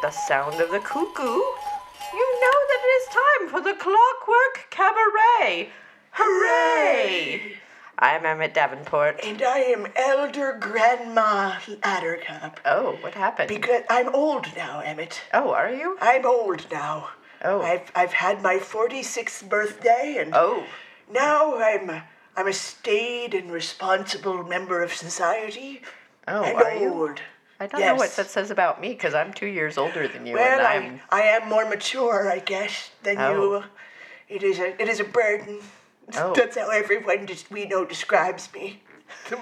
With the sound of the cuckoo, you know that it is time for the Clockwork Cabaret. Hooray! I'm Emmett Davenport. And I am Elder Grandma Attercop. Oh, what happened? Because I'm old now, Emmett. oh, are you? I'm old now. Oh. I've I've had my 46th birthday and Oh, now I'm a, I'm a staid and responsible member of society. oh, and are you? I don't know what that says about me because I'm two years older than you, Well, and I, I'm. I am more mature, I guess, than Oh. you. It is a it is a burden. Oh. That's how everyone just we know describes me. The,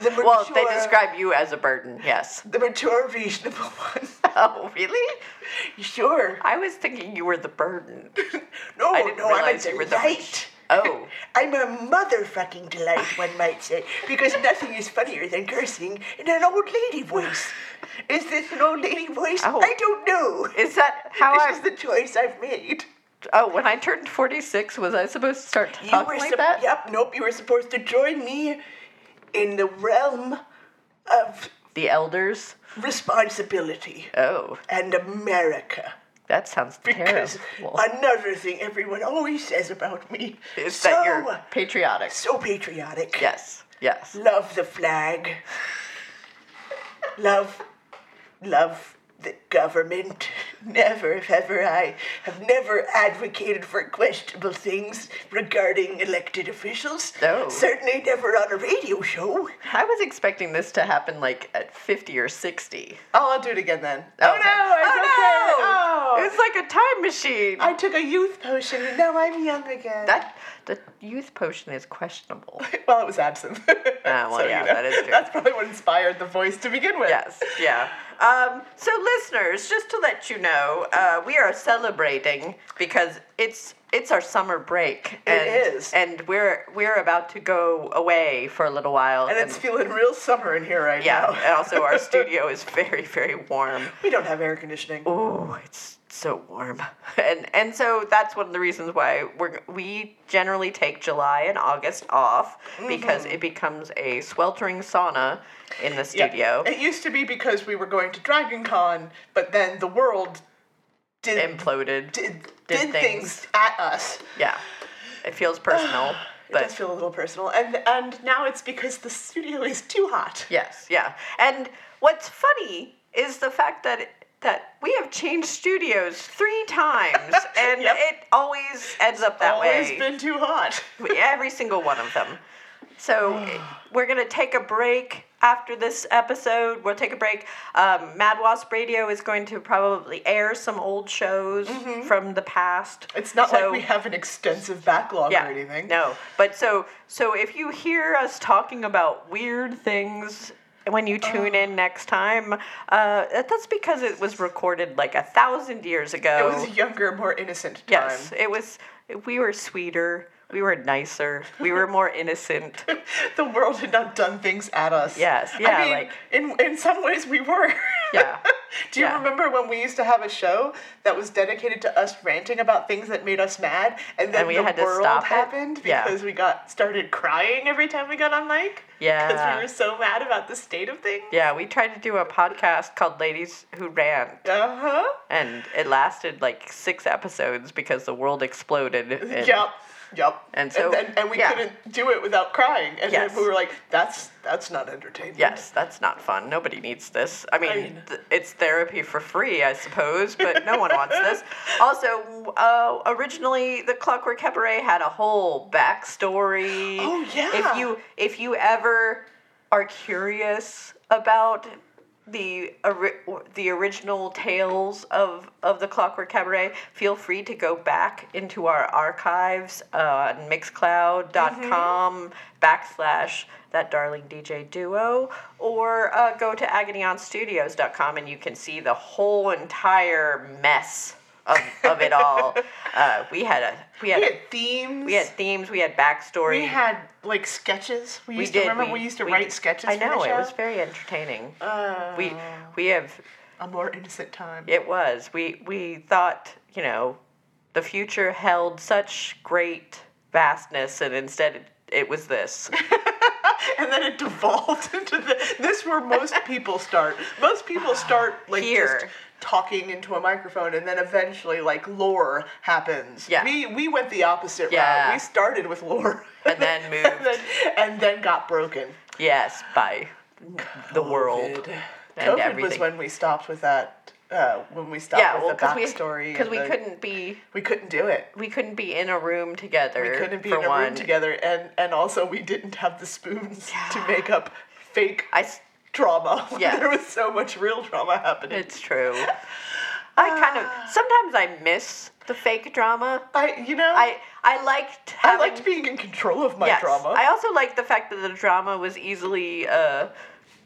the mature, Well, they describe you as a burden. Yes. the mature, reasonable one. Oh, really? sure. I was thinking you were the burden. No, I didn't no, I'm a realize you were the- delight. Oh. I'm a motherfucking delight, one might say, because nothing is funnier than cursing in an old lady voice. Is this an old lady voice? Oh. I don't know. Is that how this I? is the choice I've made. Oh, when I turned 46, was I supposed to start You talking like sup- that? Yep, nope, you were supposed to join me in the realm of The elders? responsibility Oh, and America. That sounds Because terrible. another thing everyone always says about me Is so, that you're patriotic? so patriotic. Yes, yes. Love the flag. love, love the government. Never have ever I have never advocated for questionable things regarding elected officials. No. Certainly never on a radio show. I was expecting this to happen like at 50 or 60. Oh, I'll do it again then. Oh, oh no, I oh, no! Okay. It's like a time machine. I took a youth potion and now I'm young again. that the youth potion is questionable. well, it was absinthe. Ah, well, yeah, that is true. That's probably what inspired the voice to begin with. yes, yeah. Um, so, listeners, just to let you know, uh, we are celebrating because it's it's our summer break. It and, is. and we're we're about to go away for a little while. And it's feeling real summer in here right yeah, now. and also our studio is very very warm. We don't have air conditioning. Oh, it's so warm, and and so that's one of the reasons why we're we generally take July and August off because mm-hmm. it becomes a sweltering sauna in the Yeah. studio. It used to be because we were going to Dragon Con, but then the world did Imploded. did, did did things. things. at us. Yeah, it feels personal, It does feel a little personal, and and now it's because the studio is too hot. yes, yeah. And what's funny is the fact that. That we have changed studios three times, and Yep. it always ends up that Always way. Always been too hot. every single one of them. So we're gonna take a break after this episode. We'll take a break. Um, Mad Wasp Radio is going to probably air some old shows from the past. It's not So- like we have an extensive backlog yeah, or anything. No, but so so if you hear us talking about weird things when you tune in next time, uh, that's because it was recorded like a thousand years ago. It was a younger, more innocent time. yes, it was. We were sweeter. We were nicer. We were more innocent. the world had not done things at us. Yes, I yeah, mean, like- in in some ways we were. Yeah, Do you yeah. remember when we used to have a show that was dedicated to us ranting about things that made us mad, and then And we the had to world stop it? happened Yeah. because we got started crying every time we got on mic? Yeah, because we were so mad about the state of things. Yeah, we tried to do a podcast called Ladies Who Rant, Uh huh. and it lasted like six episodes because the world exploded. And, Yep. Yep. And so- and, and we yeah. couldn't do it without crying, and Yes. we were like, "That's that's not entertainment." Yes, that's not fun. Nobody needs this. I mean, mean- th- it's therapy for free, I suppose, but no one wants this. Also, uh, originally the Clockwork Cabaret had a whole backstory. Oh, yeah. If you if you ever are curious about the ori- the original tales of of the Clockwork Cabaret, feel free to go back into our archives uh, on Mixcloud.com backslash that darling DJ duo, or uh, go to agonyauntstudios.com and you can see the whole entire mess of, of it all. Uh, we had a we had, We a, had themes. we had themes, we had backstory. We had like sketches. We We used did. to remember we, used to we write did- sketches. I know it was very entertaining. Uh, we we have a more innocent time. it was we we thought you know the future held such great vastness, and instead it, it was this. and then it devolved into the, this where most people start. Most people start like Here. Talking into a microphone, and then eventually like lore happens. Yeah. We we went the opposite Yeah. route. We started with lore. And then moved. and, then, and then got broken. yes, by the world. COVID. and COVID was when we stopped with that. Uh, when we stopped Yeah, with well, the backstory. because and we the- couldn't be we couldn't do it. we couldn't be in a room together. We couldn't be in a one. room together, and and also we didn't have the spoons to make up fake I drama. Yes. there was so much real drama happening. It's true. I kind of sometimes I miss the fake drama. I, you know, I I liked I liked being in control of my yes. drama. I also liked the fact that the drama was easily uh,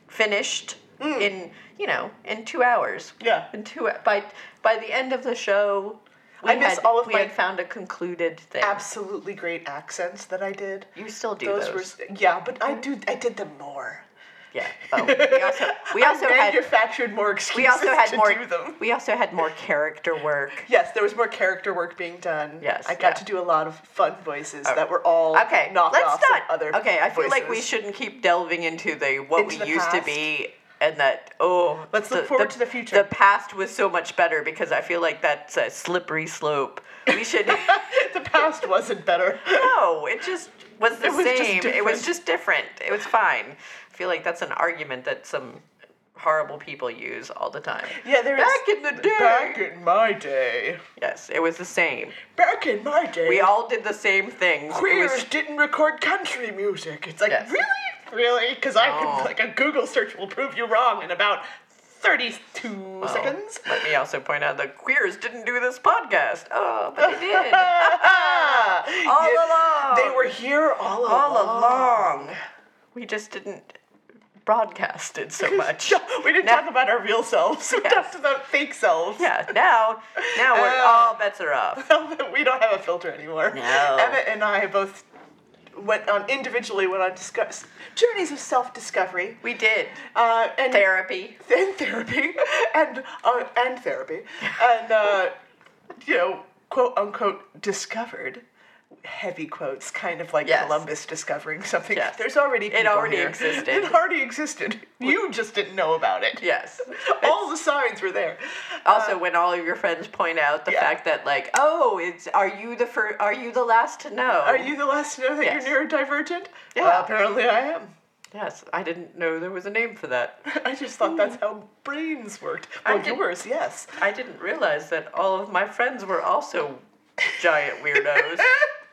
finished Mm. in you know in two hours. Yeah. In two by by the end of the show, we I miss had, all of we my- had found a concluded thing. Absolutely great accents that I did. You still do those, those. were yeah, but I do I did them more. Yeah. Oh, we also we also had manufactured more excuses we also had to more do them. we also had more character work. Yes, there was more character work being done. Yes, I got yeah. to do a lot of fun voices Oh. that were all Okay, knockoffs let's not. of other okay, I feel like we shouldn't keep delving into the what Into we the used to be, and that oh. Let's look forward to the future. The past was so much better because I feel like that's a slippery slope. We should. the past wasn't better. no, it just was the It was same. it was just different. It was fine. I feel like that's an argument that some horrible people use all the time. Yeah, there is Back in the day. Back in my day. Yes, it was the same. Back in my day. We all did the same things. It queers was- didn't record country music. It's like Yes. really, really, because I can oh. like a Google search will prove you wrong in about thirty-two Well, seconds. Let me also point out that queers didn't do this podcast. Oh, but they did. all along. They were here all along. All along. We just didn't broadcast it so much. we didn't Now- talk about our real selves. We Yes. talked about fake selves. Yeah, now, now we're Uh, all bets are off. we don't have a filter anymore. No. Emmett and I both went on individually went on discuss journeys of self-discovery. We did Uh, and therapy. and therapy and uh, and therapy and uh, you know quote unquote discovered heavy quotes kind of like Yes. Columbus discovering something Yes. there's already people already here. existed. it already existed you just didn't know about it Yes. all the signs were there Also, uh, when all of your friends point out the yeah. fact that, like, oh, it's are you the first? Are you the last to know? are you the last to know that Yes. you're neurodivergent Yeah. Well, apparently I am Yes, I didn't know there was a name for that. I just thought that's how brains worked. Well, yours, yes. I didn't realize that all of my friends were also giant weirdos.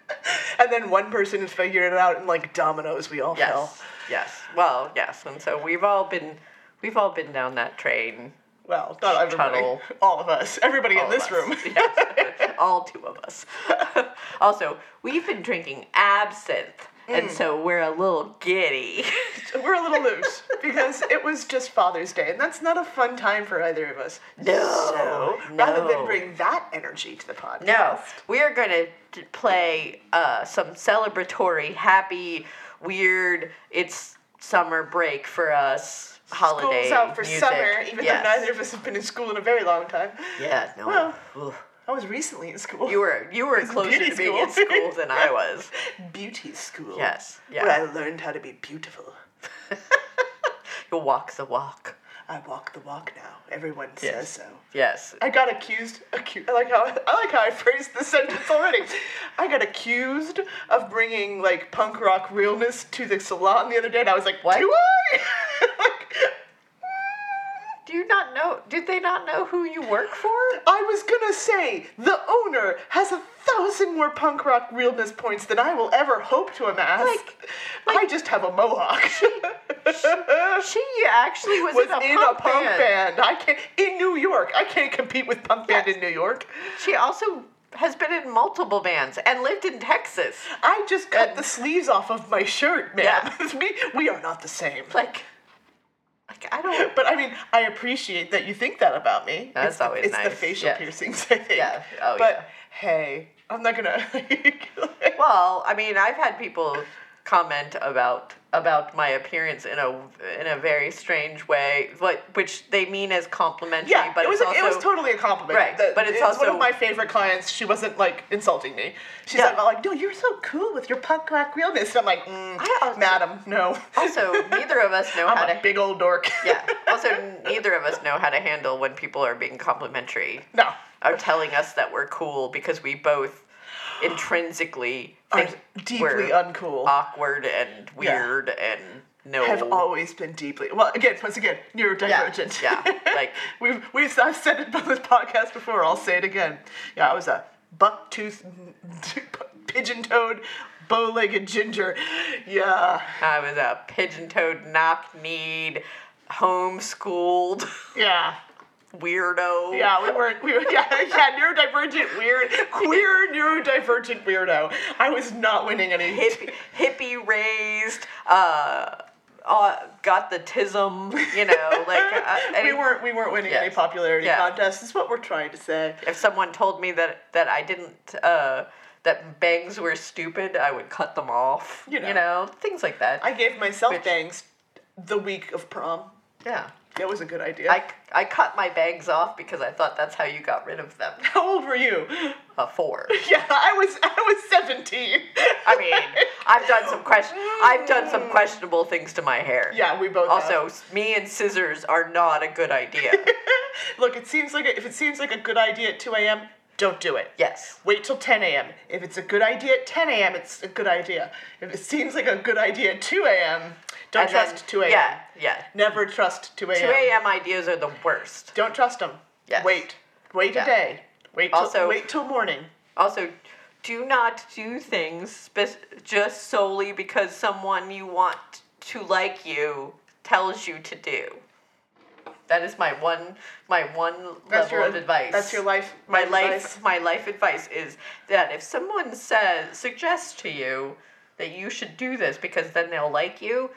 And then one person has figured it out, and like dominoes, we all fell. Yes. Yes. Well, yes. And so we've all been we've all been down that train. Well, not everybody. Tunnel. All of us. Everybody all in this room. Yes. all two of us. also, we've been drinking absinthe. And so we're a little giddy. We're a little loose because it was just Father's Day, and that's not a fun time for either of us. No, So, rather than bring that energy to the podcast, No, we are going to play uh, some celebratory, happy, weird. It's summer break for us. Holiday school's out for music. summer, even yes. though neither of us have been in school in a very long time. Yeah, no. Well. I was recently in school. You were you were closer to being in school. than I was. beauty school. Yes, Yeah. Where I learned how to be beautiful. You walk the walk. I walk the walk now. Everyone says so. Yes. I got accused. Accused. I like how I like how I phrased the sentence already. I got accused of bringing like punk rock realness to the salon the other day, and I was like, What? "Do I?" Like, Do you not know? Did they not know who you work for? I was gonna say the owner has a thousand more punk rock realness points than I will ever hope to amass. Like- I just have a mohawk. She actually was, was in a in punk, a punk band. band. I can't in New York. I can't compete with punk band Yes. in New York. She also has been in multiple bands and lived in Texas. I just cut And- the sleeves off of my shirt, man. Yeah. we, we are not the same. Like, like I don't. But I mean, I appreciate that you think that about me. That's it's the, always it's the facial Yeah. piercings, I think. Yeah. Oh, but yeah. hey, I'm not gonna. Well, I mean, I've had people comment about about my appearance in a in a very strange way, what which they mean as complimentary, yeah, but it was it's it was totally a compliment. Right, The- but it's one also- one of my favorite clients. She wasn't like insulting me. She's Yeah. like, like, no, you're so cool with your punk rock realness. And I'm like, mm, also- madam, no. also neither of us know how to big old dork. yeah. Also, neither of us know how to handle when people are being complimentary, no. are telling us that we're cool because we both intrinsically Are deeply uncool. awkward and weird and no. have always been deeply well again once again neurodivergent. Yeah, like- we've we've I've said it on this podcast before I'll say it again. Yeah I was a buck tooth pigeon toed bow legged ginger. Yeah. I was a pigeon-toed, knock-kneed, homeschooled. Yeah weirdo. yeah we weren't we were yeah yeah neurodivergent weird queer neurodivergent weirdo I was not winning any hippie, hippie raised, uh, uh, got the tism, you know, like uh, we weren't we weren't winning any popularity Yeah. contests is what we're trying to say If someone told me that that I didn't, uh, that bangs were stupid, I would cut them off. You know. you know things like that. I gave myself Which- bangs the week of prom yeah, that was a good idea I, I cut my bangs off because I thought that's how you got rid of them. How old were you? A four. Yeah, I was I was 17. I mean, I've done some question. I've done some questionable things to my hair. Yeah, we both Also, s- me and scissors are not a good idea. Look, it seems like a, if it seems like a good idea at 2 a.m., don't do it. yes. Wait till 10 a.m. If it's a good idea at 10 a.m., it's a good idea. If it seems like a good idea at 2 a.m., don't And then- trust 2 a.m. Yeah, yeah. Never trust 2 a.m. 2 a.m. ideas are the worst. Don't trust them. Yes. Wait. Wait Yeah. a day. Wait till, Also- wait till morning. Also, do not do things spe- just solely because someone you want to like you tells you to do. That is my one my one That's level your of advice. That's your life. my life advice? my life advice is that if someone says suggests to you that you should do this because then they'll like you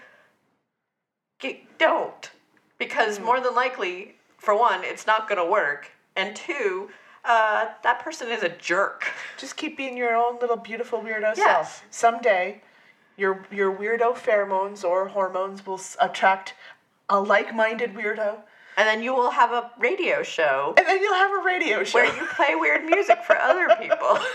g- don't because more than likely for one it's not going to work and two uh, that person is a jerk Just keep being your own little beautiful weirdo Yes. self. Someday, your your weirdo pheromones or hormones will s- attract a like-minded weirdo, and then you will have a radio show and then you'll have a radio show. where you play weird music for other people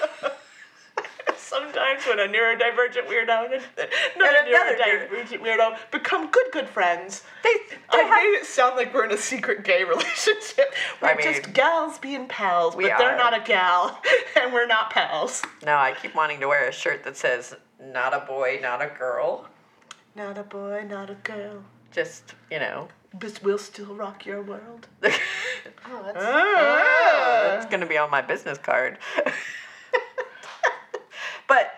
Sometimes when a neurodivergent weirdo and a- not And a another neurodivergent weirdo become good good friends. they, they I have made it sound like we're in a secret gay relationship. We're I just gals being pals, but they're are. not a gal, and we're not pals. no i keep wanting to wear a shirt that says not a boy not a girl Not a boy, not a girl, just you know but we'll still rock your world. oh, that's, Ah. that's gonna be on my business card. but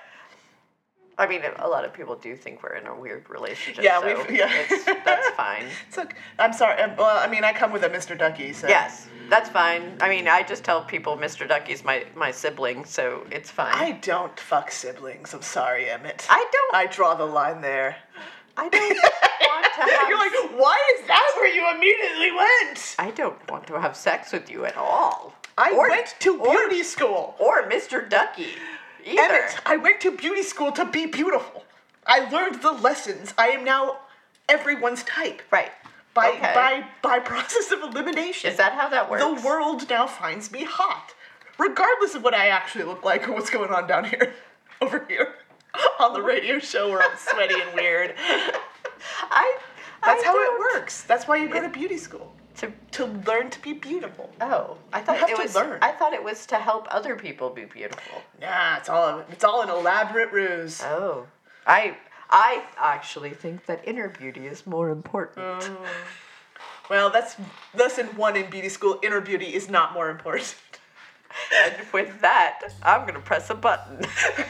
I mean, a lot of people do think we're in a weird relationship. Yeah, so we've- yeah. it's, that's fine. It's okay. I'm sorry. um, Well, I mean, I come with a Mr. Ducky, so. Yes, that's fine. I mean, I just tell people Mr. Ducky's my my sibling, so it's fine. I don't fuck siblings. I'm sorry, Emmett. I don't. I draw the line there. I don't want to have. You're like, why is that where you immediately went? I don't want to have sex with you at all. I Or- went to or- beauty school. or Mr. Ducky. Either. Emmett, I went to beauty school to be beautiful. I learned the lessons. I am now everyone's type. Right. By Okay. by by process of elimination. Is that how that works? the world now finds me hot, regardless of what I actually look like or what's going on down here, over here, on the radio show where I'm sweaty and weird. I That's I how don't. it works. That's why you go to beauty school To, to learn to be beautiful. oh, I thought it was. learn. I thought it was to help other people be beautiful. Nah, it's all it's all an elaborate ruse. Oh, I I actually think that inner beauty is more important. Oh. Well, that's lesson one in beauty school. Inner beauty is not more important. and with that, I'm gonna press a button.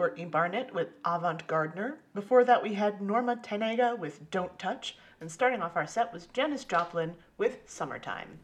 Courtney Barnett with Avant Gardner. Before that, we had Norma Tenega with Don't Touch. And starting off our set was Janis Joplin with Summertime.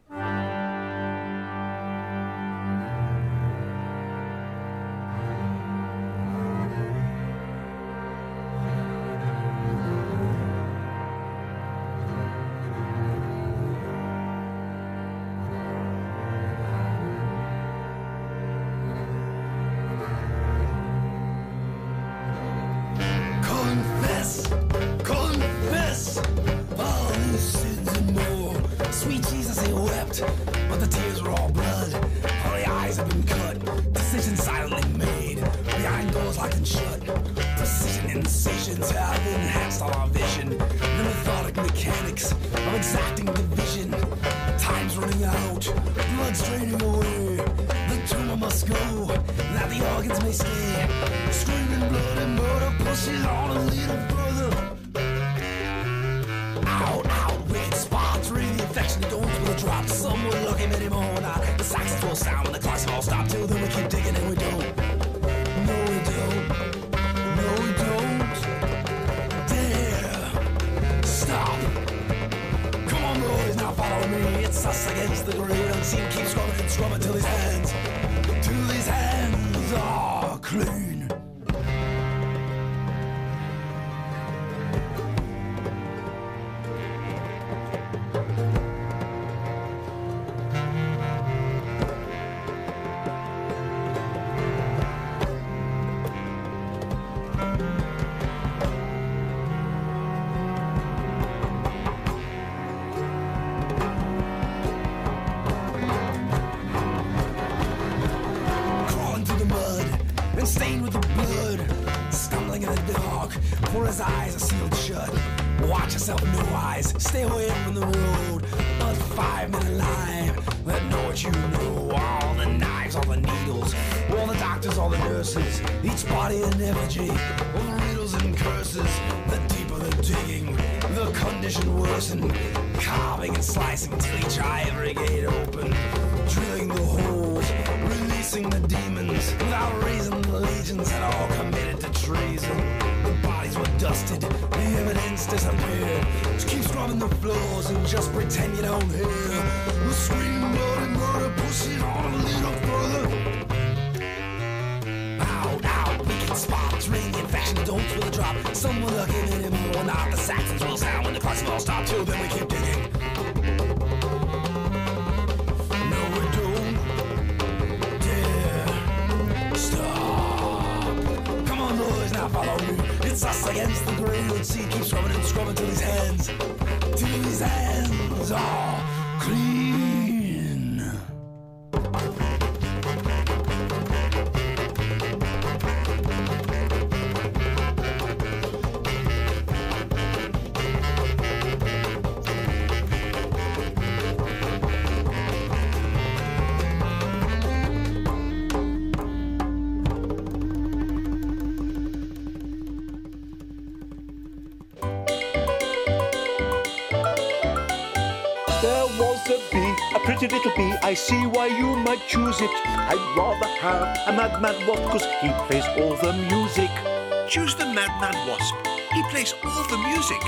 I see why you might choose it. I'd rather have a madman wasp, cause he plays all the music. Choose the madman wasp. He plays all the music.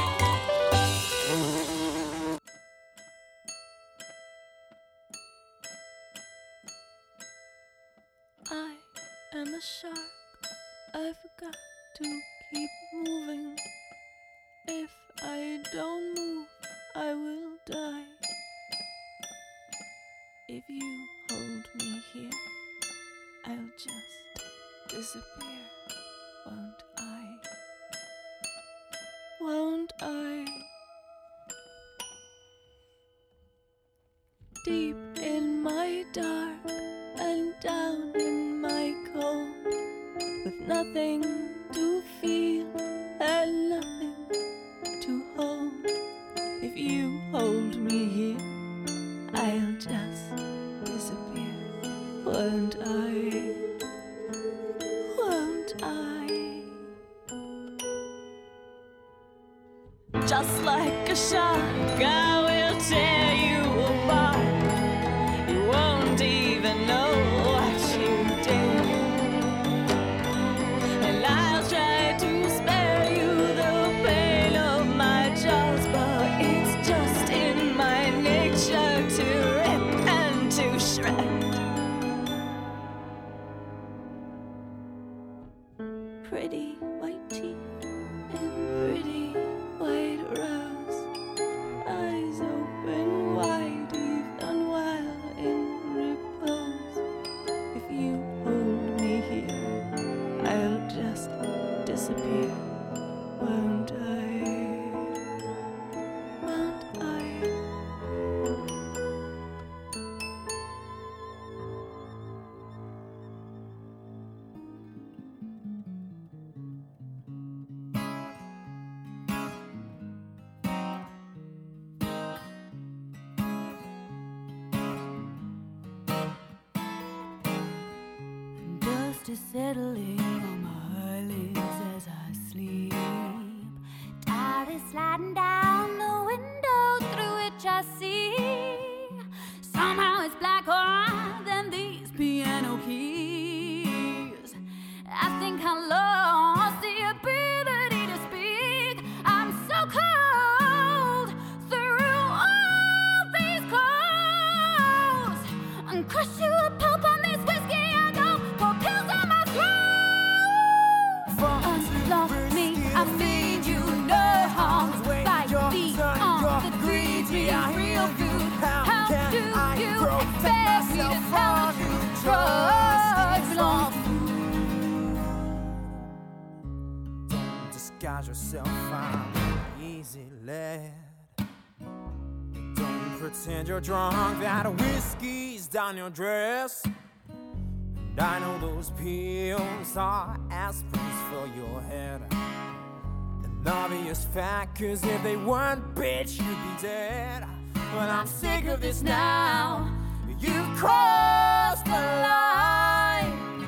Your dress. And I know those pills are aspirins for your head. An obvious fact, cause if they weren't, bitch, you'd be dead. But I'm sick of this now. You've crossed the line.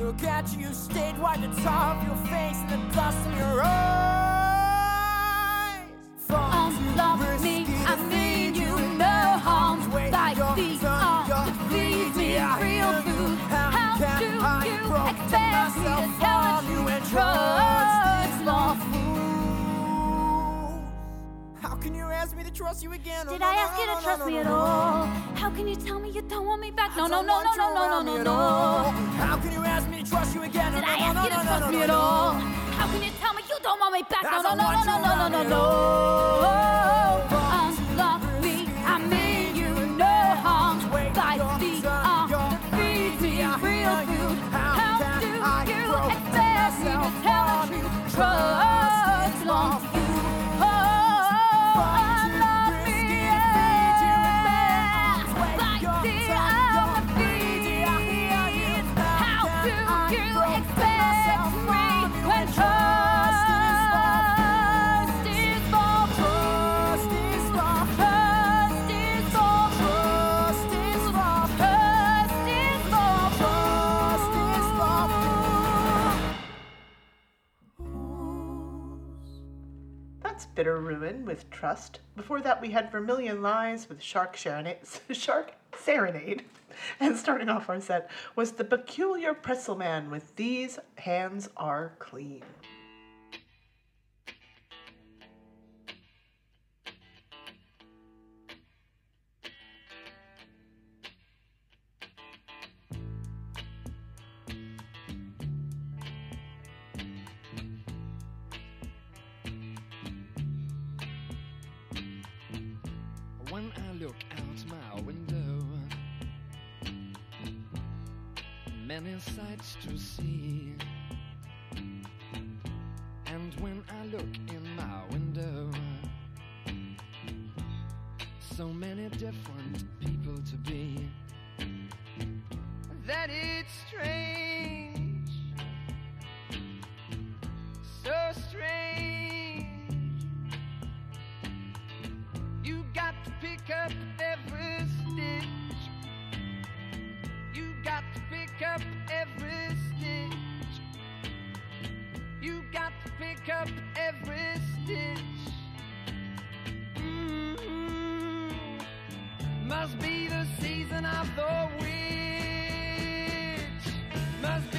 Look at you, state wipe the top of your face and the dust in your eyes. yourself all you entrust these fools. How can you ask me to trust you again? Did I ask you to trust me at all? How can you tell me you don't want me back? No, no, no, no, no, no, no, no. How can you ask me to trust you again? Did I ask you to trust me at all? How can you tell me you don't want me back? No, no, no, no, no, no, no, no. control. Bitter Ruin with Trust. Before that, we had Vermilion Lies with Shark Serenade. Shark Serenade. And starting off our set was The Peculiar Pretzelmen with These Hands Are Clean. Many sights to see. And when I look in my window, so many different people to be. That it's strange, so strange. You got to pick up up every stitch. Mm-hmm. Must be the season of the witch. Must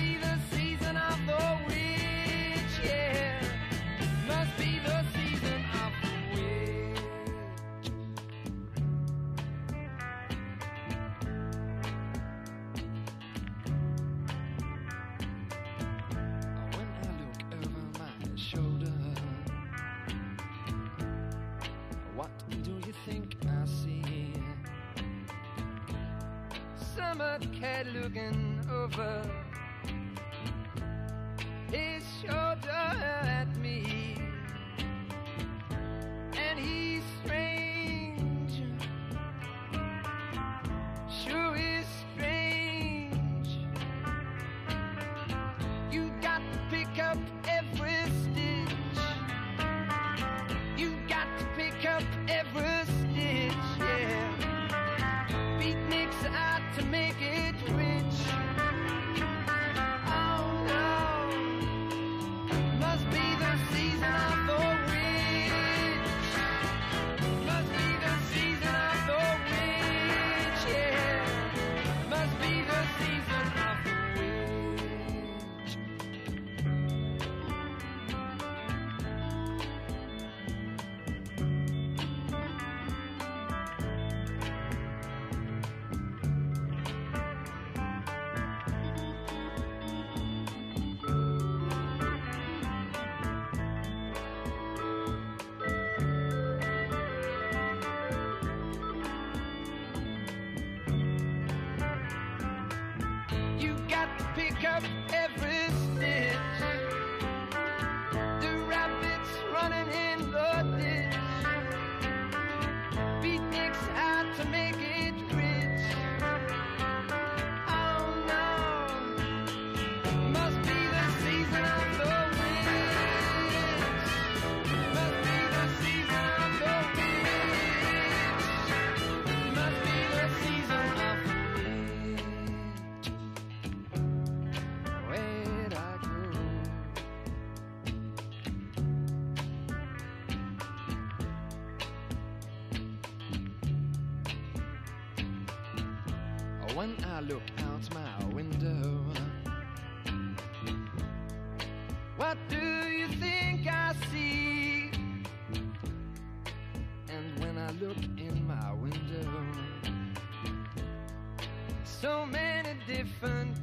pick up every When I look out my window, what do you think I see? And when I look in my window, so many different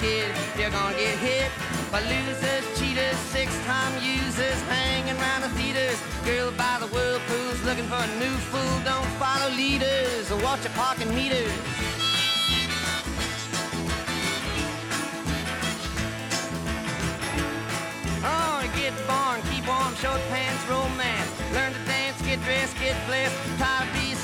kid, you're gonna get hit by losers, cheaters, six-time users, hanging around the theaters. Girl by the whirlpools, looking for a new fool. Don't follow leaders or watch your parking meters. Oh, get born, keep warm, short pants, romance. Learn to dance, get dressed, get blessed.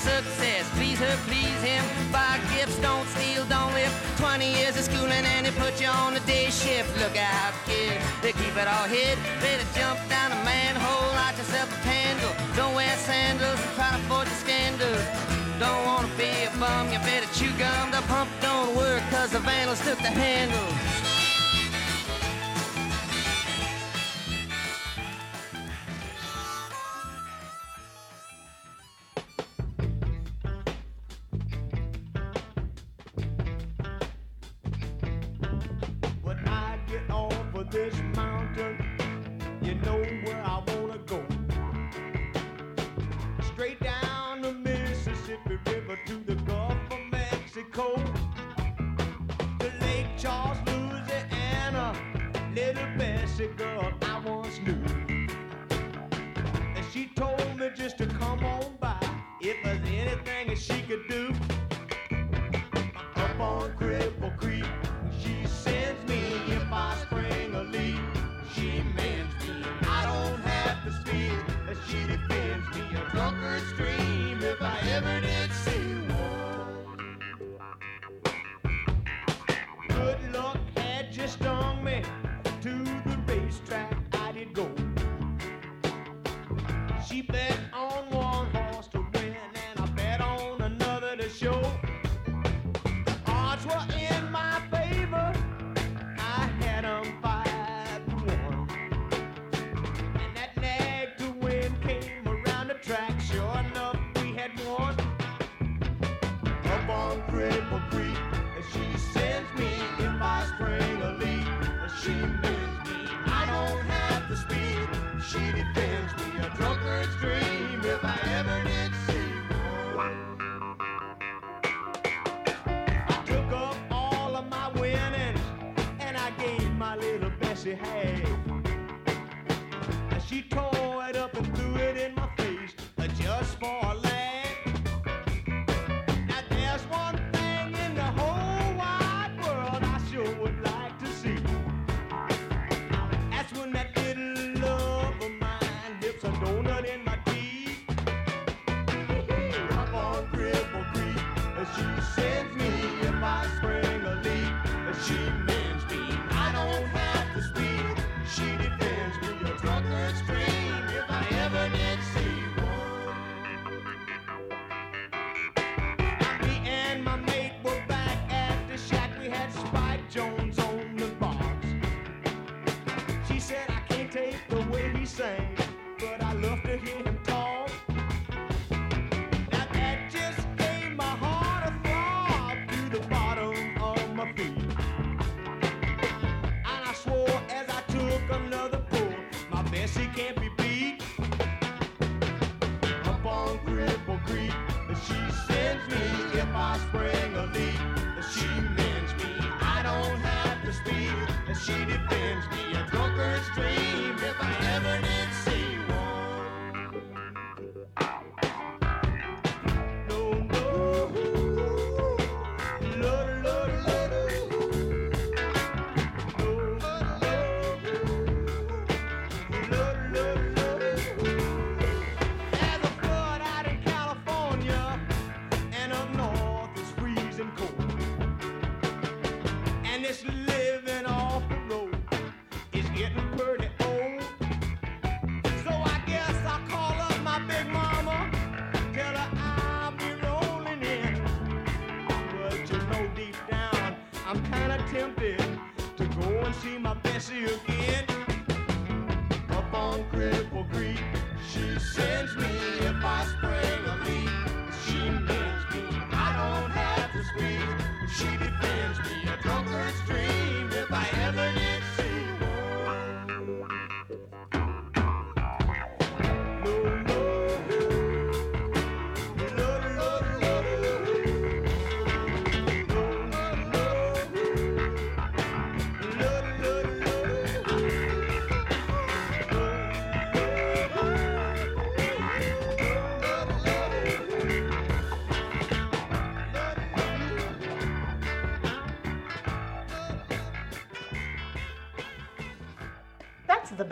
A success. Please her, please him. Buy gifts, don't steal, don't live. 20 years of schooling and they put you on the day shift. Look out, kid, they keep it all hid. Better jump down a manhole, light yourself a candle. Don't wear sandals and try to avoid the scandals. Don't wanna be a bum, you better chew gum. The pump don't work cause the vandals took the handle.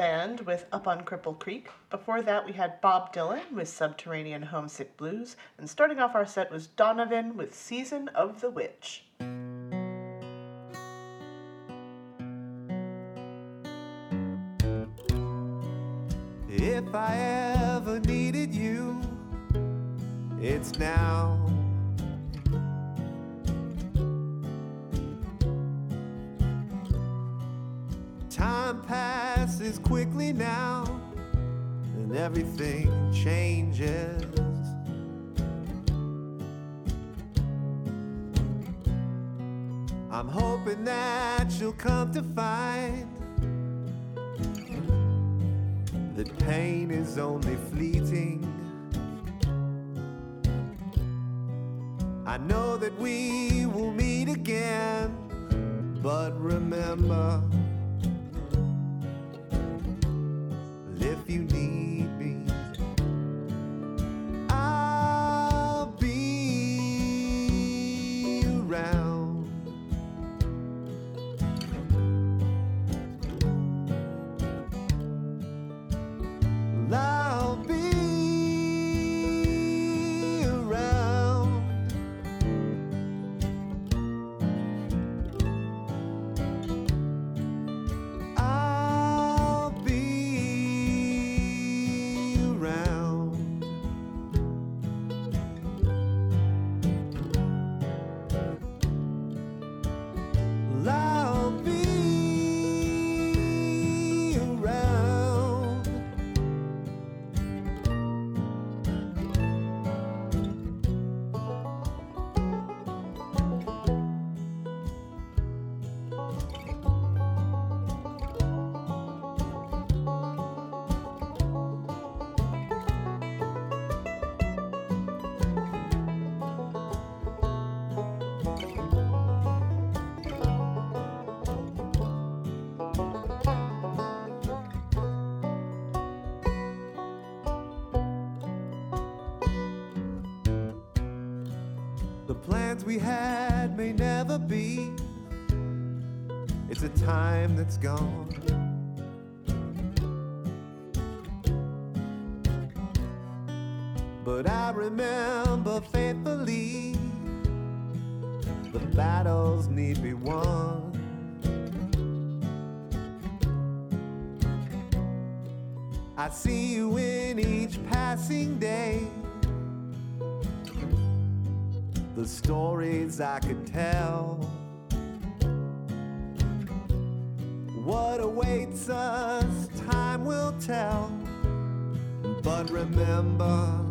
band with Up on Cripple Creek. Before that, we had Bob Dylan with Subterranean Homesick Blues. And starting off our set was Donovan with Season of the Witch. If I ever needed you, it's now. Time passed passes quickly now, and everything changes. I'm hoping that you'll come to find that pain is only fleeting. I know that we will meet again, but remember. if you need me. I plans we had may never be. It's a time that's gone. But I remember faithfully the battles need be won. I see you in each passing day the stories I could tell. What awaits us, time will tell. But remember,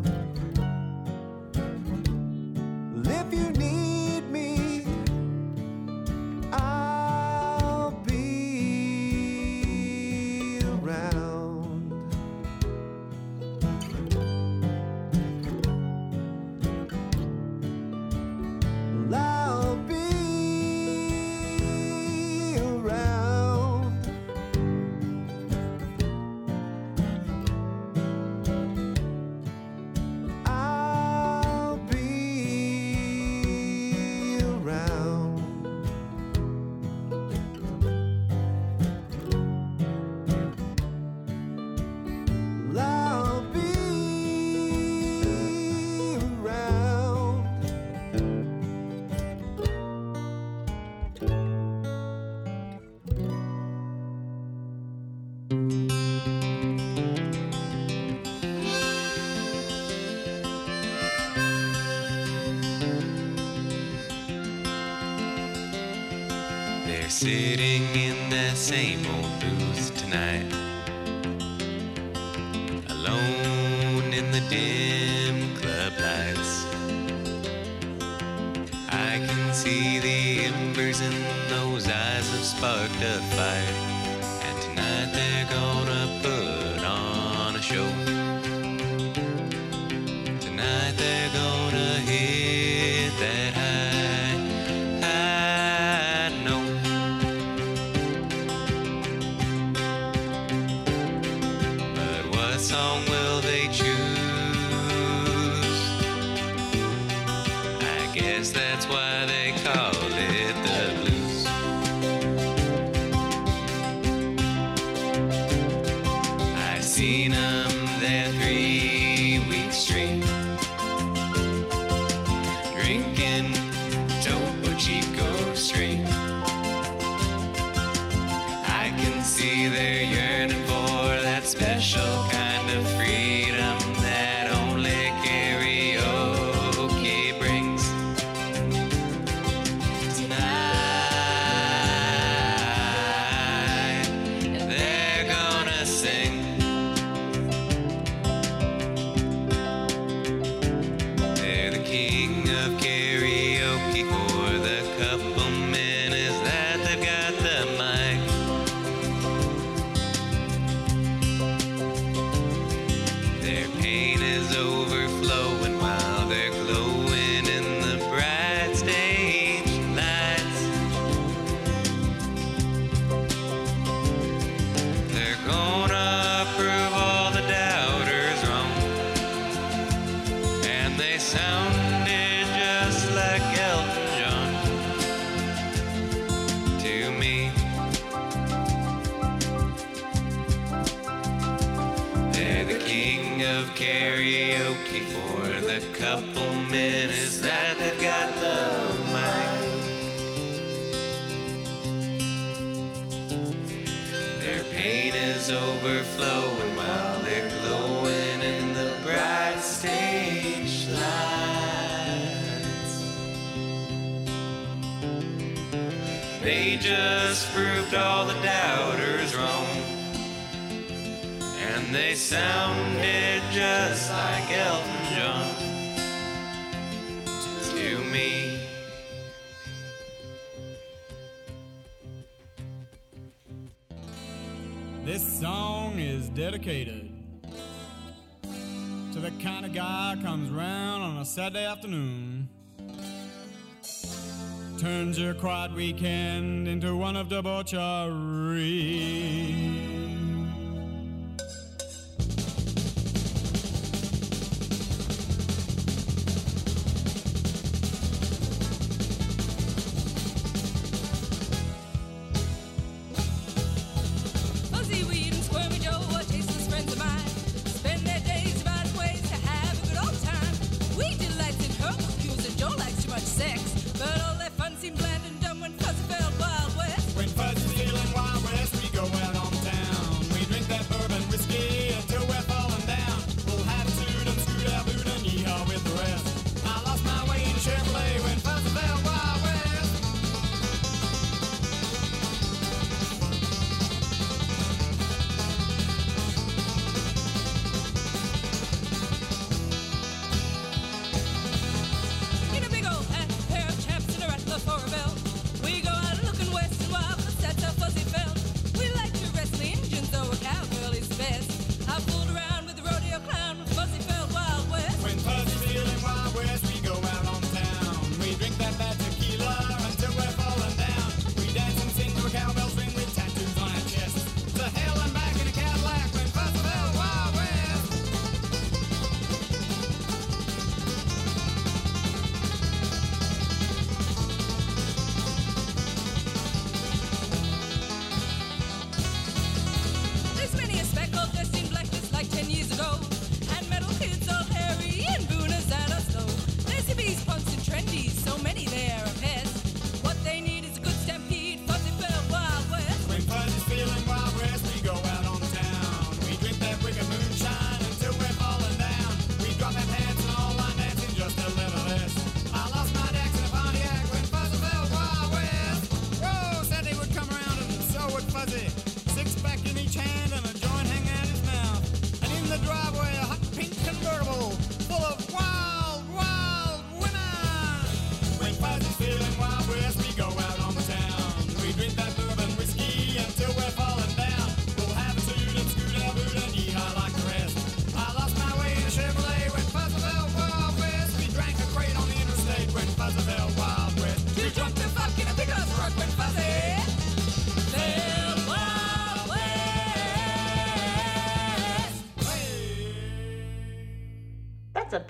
They sounded just like Elton John to me. This song is dedicated to the kind of guy comes round on a Saturday afternoon. Turns your quiet weekend into one of debauchery.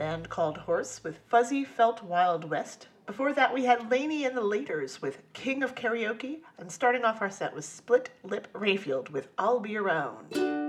Band called Horse with Fuzzy Felt Wild West. Before that, we had Laney and the Laters with King of Karaoke. And starting off our set was Split Lip Rayfield with I'll Be Around.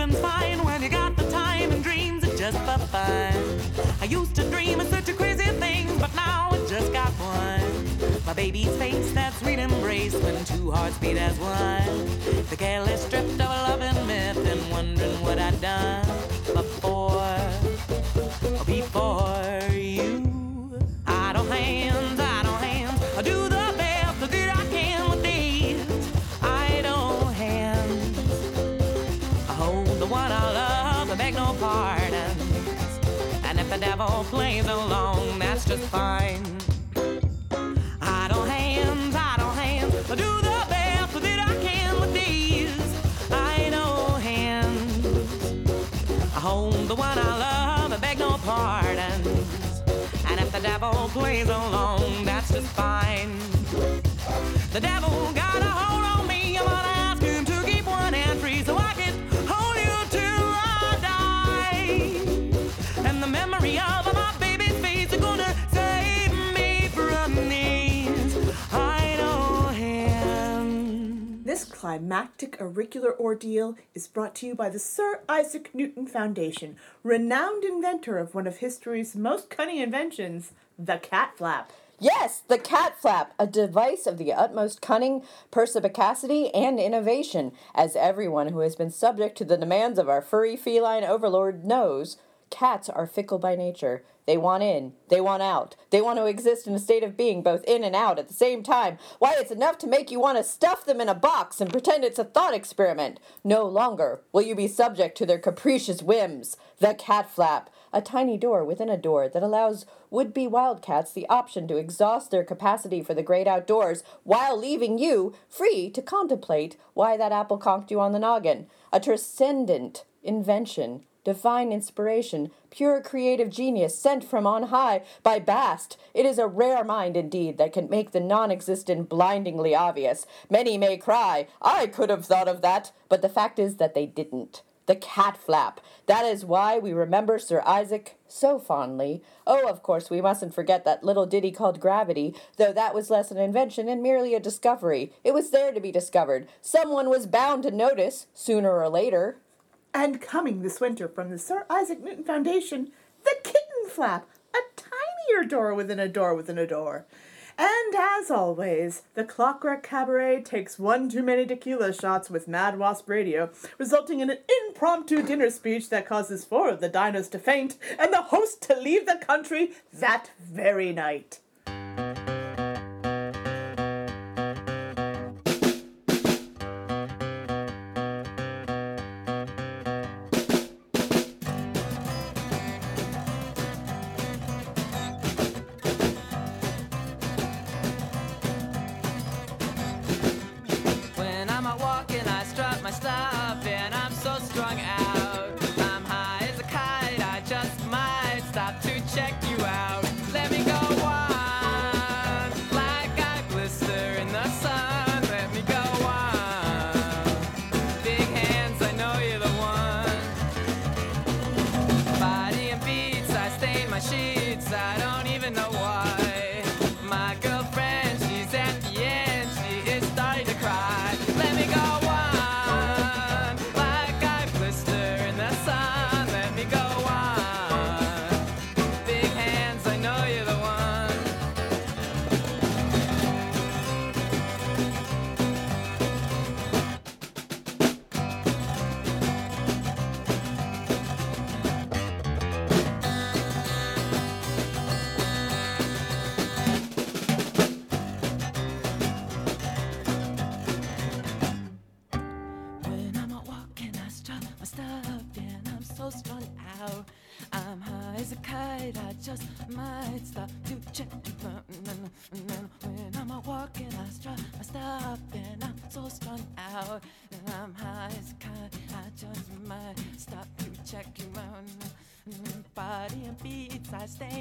Sleeping's fine when you got the time and dreams are just for fun. I used to dream of such a crazy thing, but now I just got one. My baby's face, that sweet embrace when two hearts beat as one. The careless stripped of a loving myth and wondering what I'd done before if the along, that's just fine. Idle hands, idle hands, I do the best that I can with these idle hands. I hold the one I love and beg no pardons. And if the devil plays along, that's just fine. The devil got a hold on me, I'm gonna ask him This climactic auricular ordeal is brought to you by the Sir Isaac Newton Foundation, renowned inventor of one of history's most cunning inventions, the cat flap. Yes, the cat flap, a device of the utmost cunning, perspicacity, and innovation. As everyone who has been subject to the demands of our furry feline overlord knows, cats are fickle by nature. They want in, they want out, they want to exist in a state of being both in and out at the same time. Why, it's enough to make you want to stuff them in a box and pretend it's a thought experiment. No longer will you be subject to their capricious whims. The cat flap, a tiny door within a door that allows would be wildcats the option to exhaust their capacity for the great outdoors while leaving you free to contemplate why that apple conked you on the noggin. A transcendent invention, divine inspiration, pure creative genius sent from on high by Bast. It is a rare mind indeed that can make the non existent blindingly obvious. Many may cry, I could have thought of that, but the fact is that they didn't the cat flap. That is why we remember Sir Isaac so fondly. Oh, of course, we mustn't forget that little ditty called Gravity, though that was less an invention and merely a discovery. It was there to be discovered. Someone was bound to notice, sooner or later. And coming this winter from the Sir Isaac Newton Foundation, the kitten flap, a tinier door within a door within a door. And as always, the Clockwork Cabaret takes one too many tequila shots with Mad Wasp Radio, resulting in an impromptu dinner speech that causes four of the diners to faint and the host to leave the country that very night.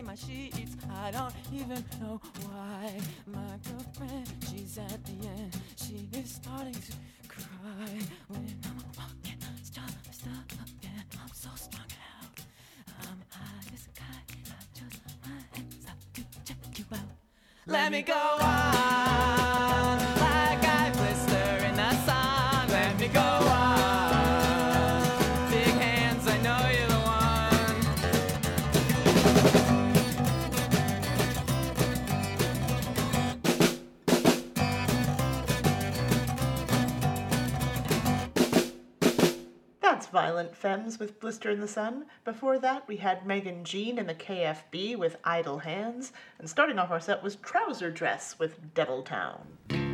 My sheets. I don't even know why. My girlfriend, she's at the end. She is starting to cry when I'm walking. Stop, stop, and I'm so strung out. I'm high as a kite. I just my hands up to check you out. Let me go on, Violent Femmes with Blister in the Sun. Before that, we had Megan Jean and the KFB with Idle Hands. And starting off our set was Trouser Dress with Devil Town.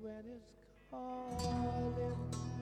when it's calling.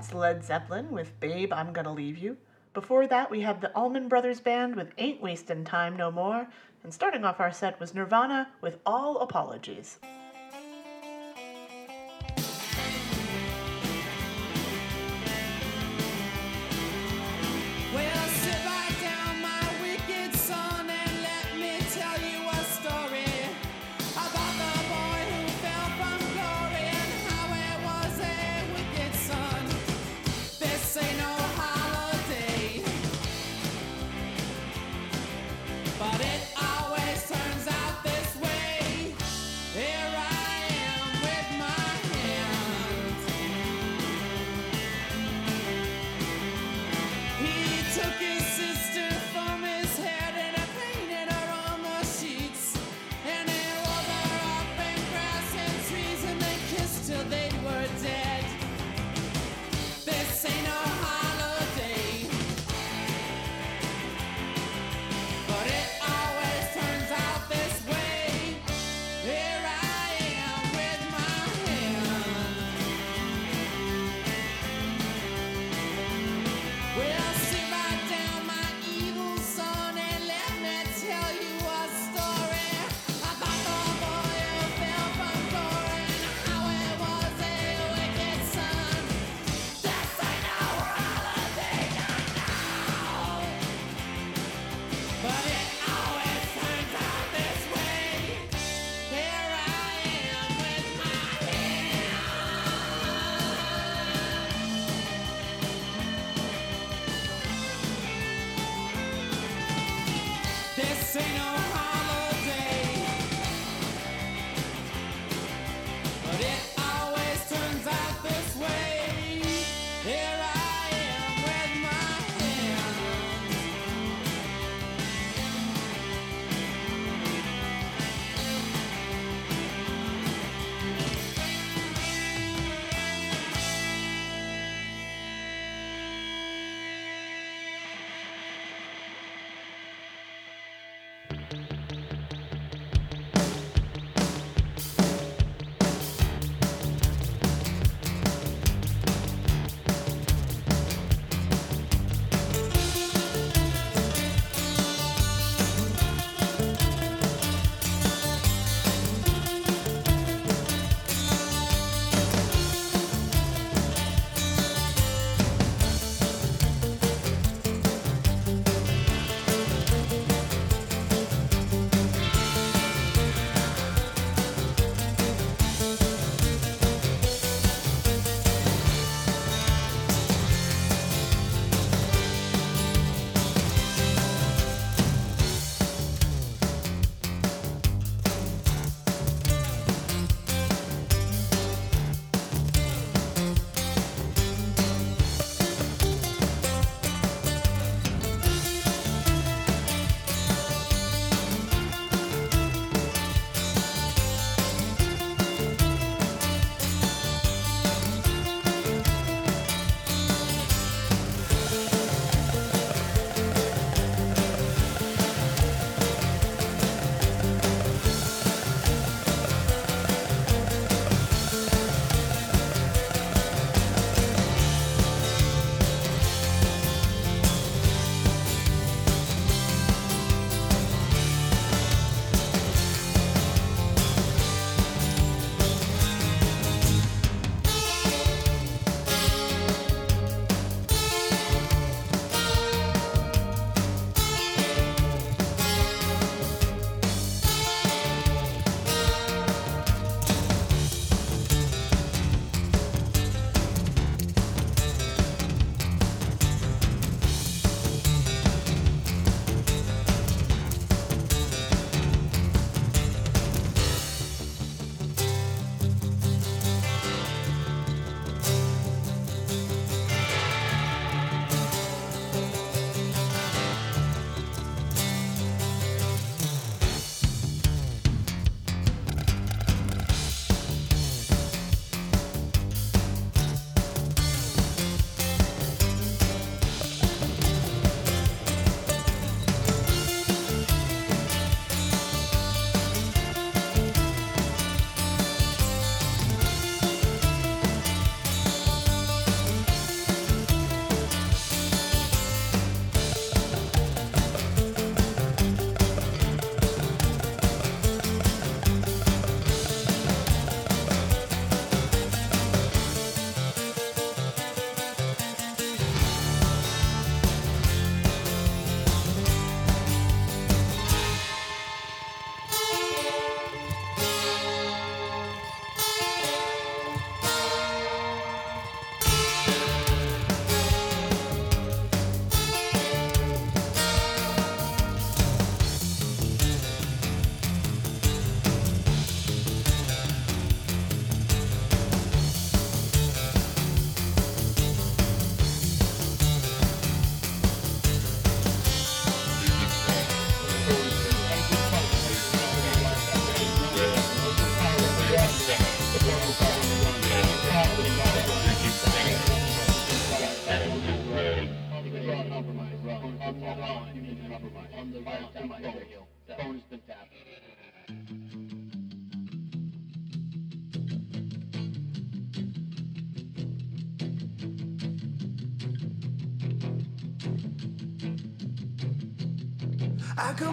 that's Led Zeppelin with Babe, I'm Gonna Leave You. Before that, we have the Allman Brothers Band with Ain't Wastin' Time No More. And starting off our set was Nirvana with All Apologies.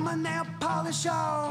My nail polish on.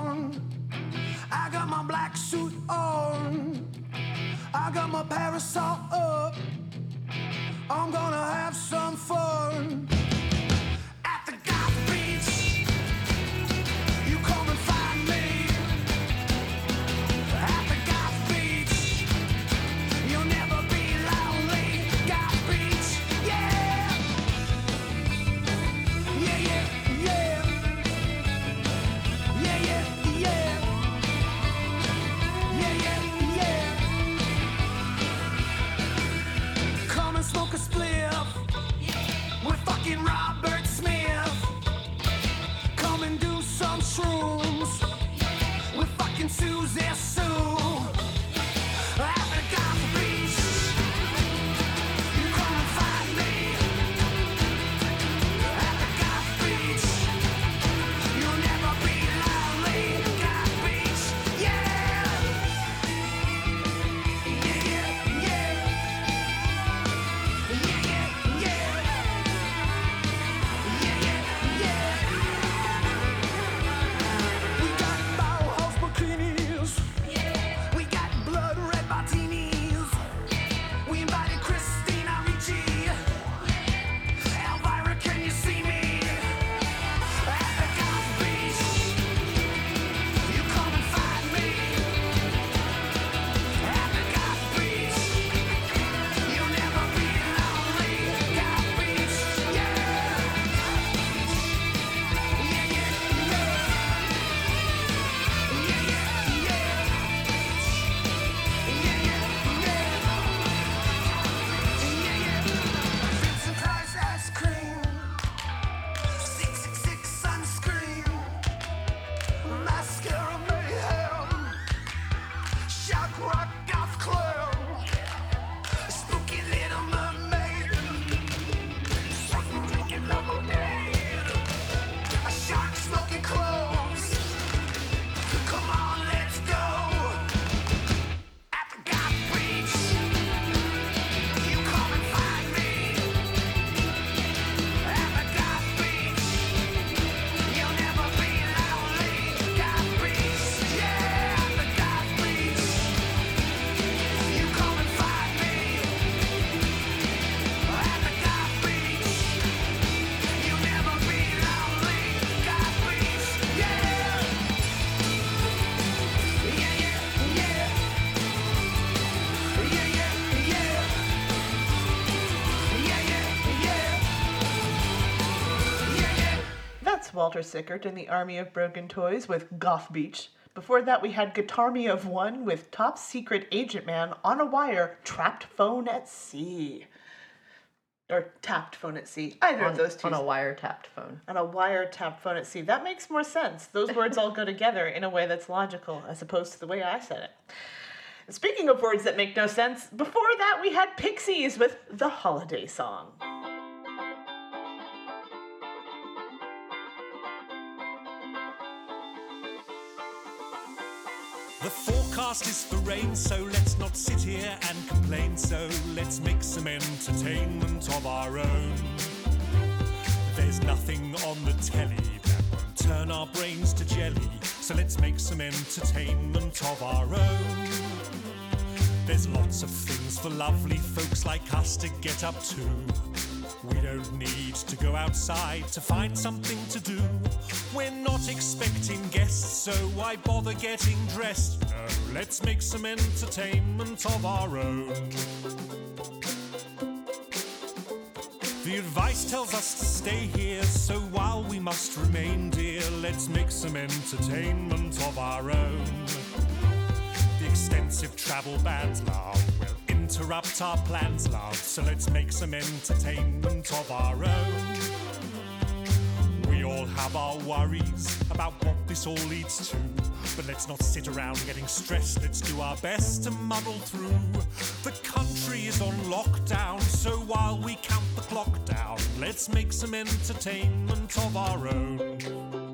Walter Sickert and the Army of Broken Toys with Goth Beach. Before that, we had Guitarmy of One with Top Secret Agent Man on a Wire, Trapped Phone at Sea. Or Tapped Phone at Sea. Either On- of those two. on a wire tapped phone. On a wire tapped phone at sea. That makes more sense. Those words all go together in a way that's logical as opposed to the way I said it. Speaking of words that make no sense, before that we had Pixies with The Holiday Song. The forecast is for rain, so let's not sit here and complain. So let's make some entertainment of our own. There's nothing on the telly that won't turn our brains to jelly. So let's make some entertainment of our own. There's lots of things for lovely folks like us to get up to. We don't need to go outside to find something to do. We're not expecting guests, so why bother getting dressed? No, let's make some entertainment of our own. The advice tells us to stay here, so while we must remain dear, let's make some entertainment of our own. The extensive travel bans, love, will interrupt our plans, love, so let's make some entertainment of our own. We all have our worries about what this all leads to. But let's not sit around getting stressed, let's do our best to muddle through. The country is on lockdown, so while we count the clock down, let's make some entertainment of our own.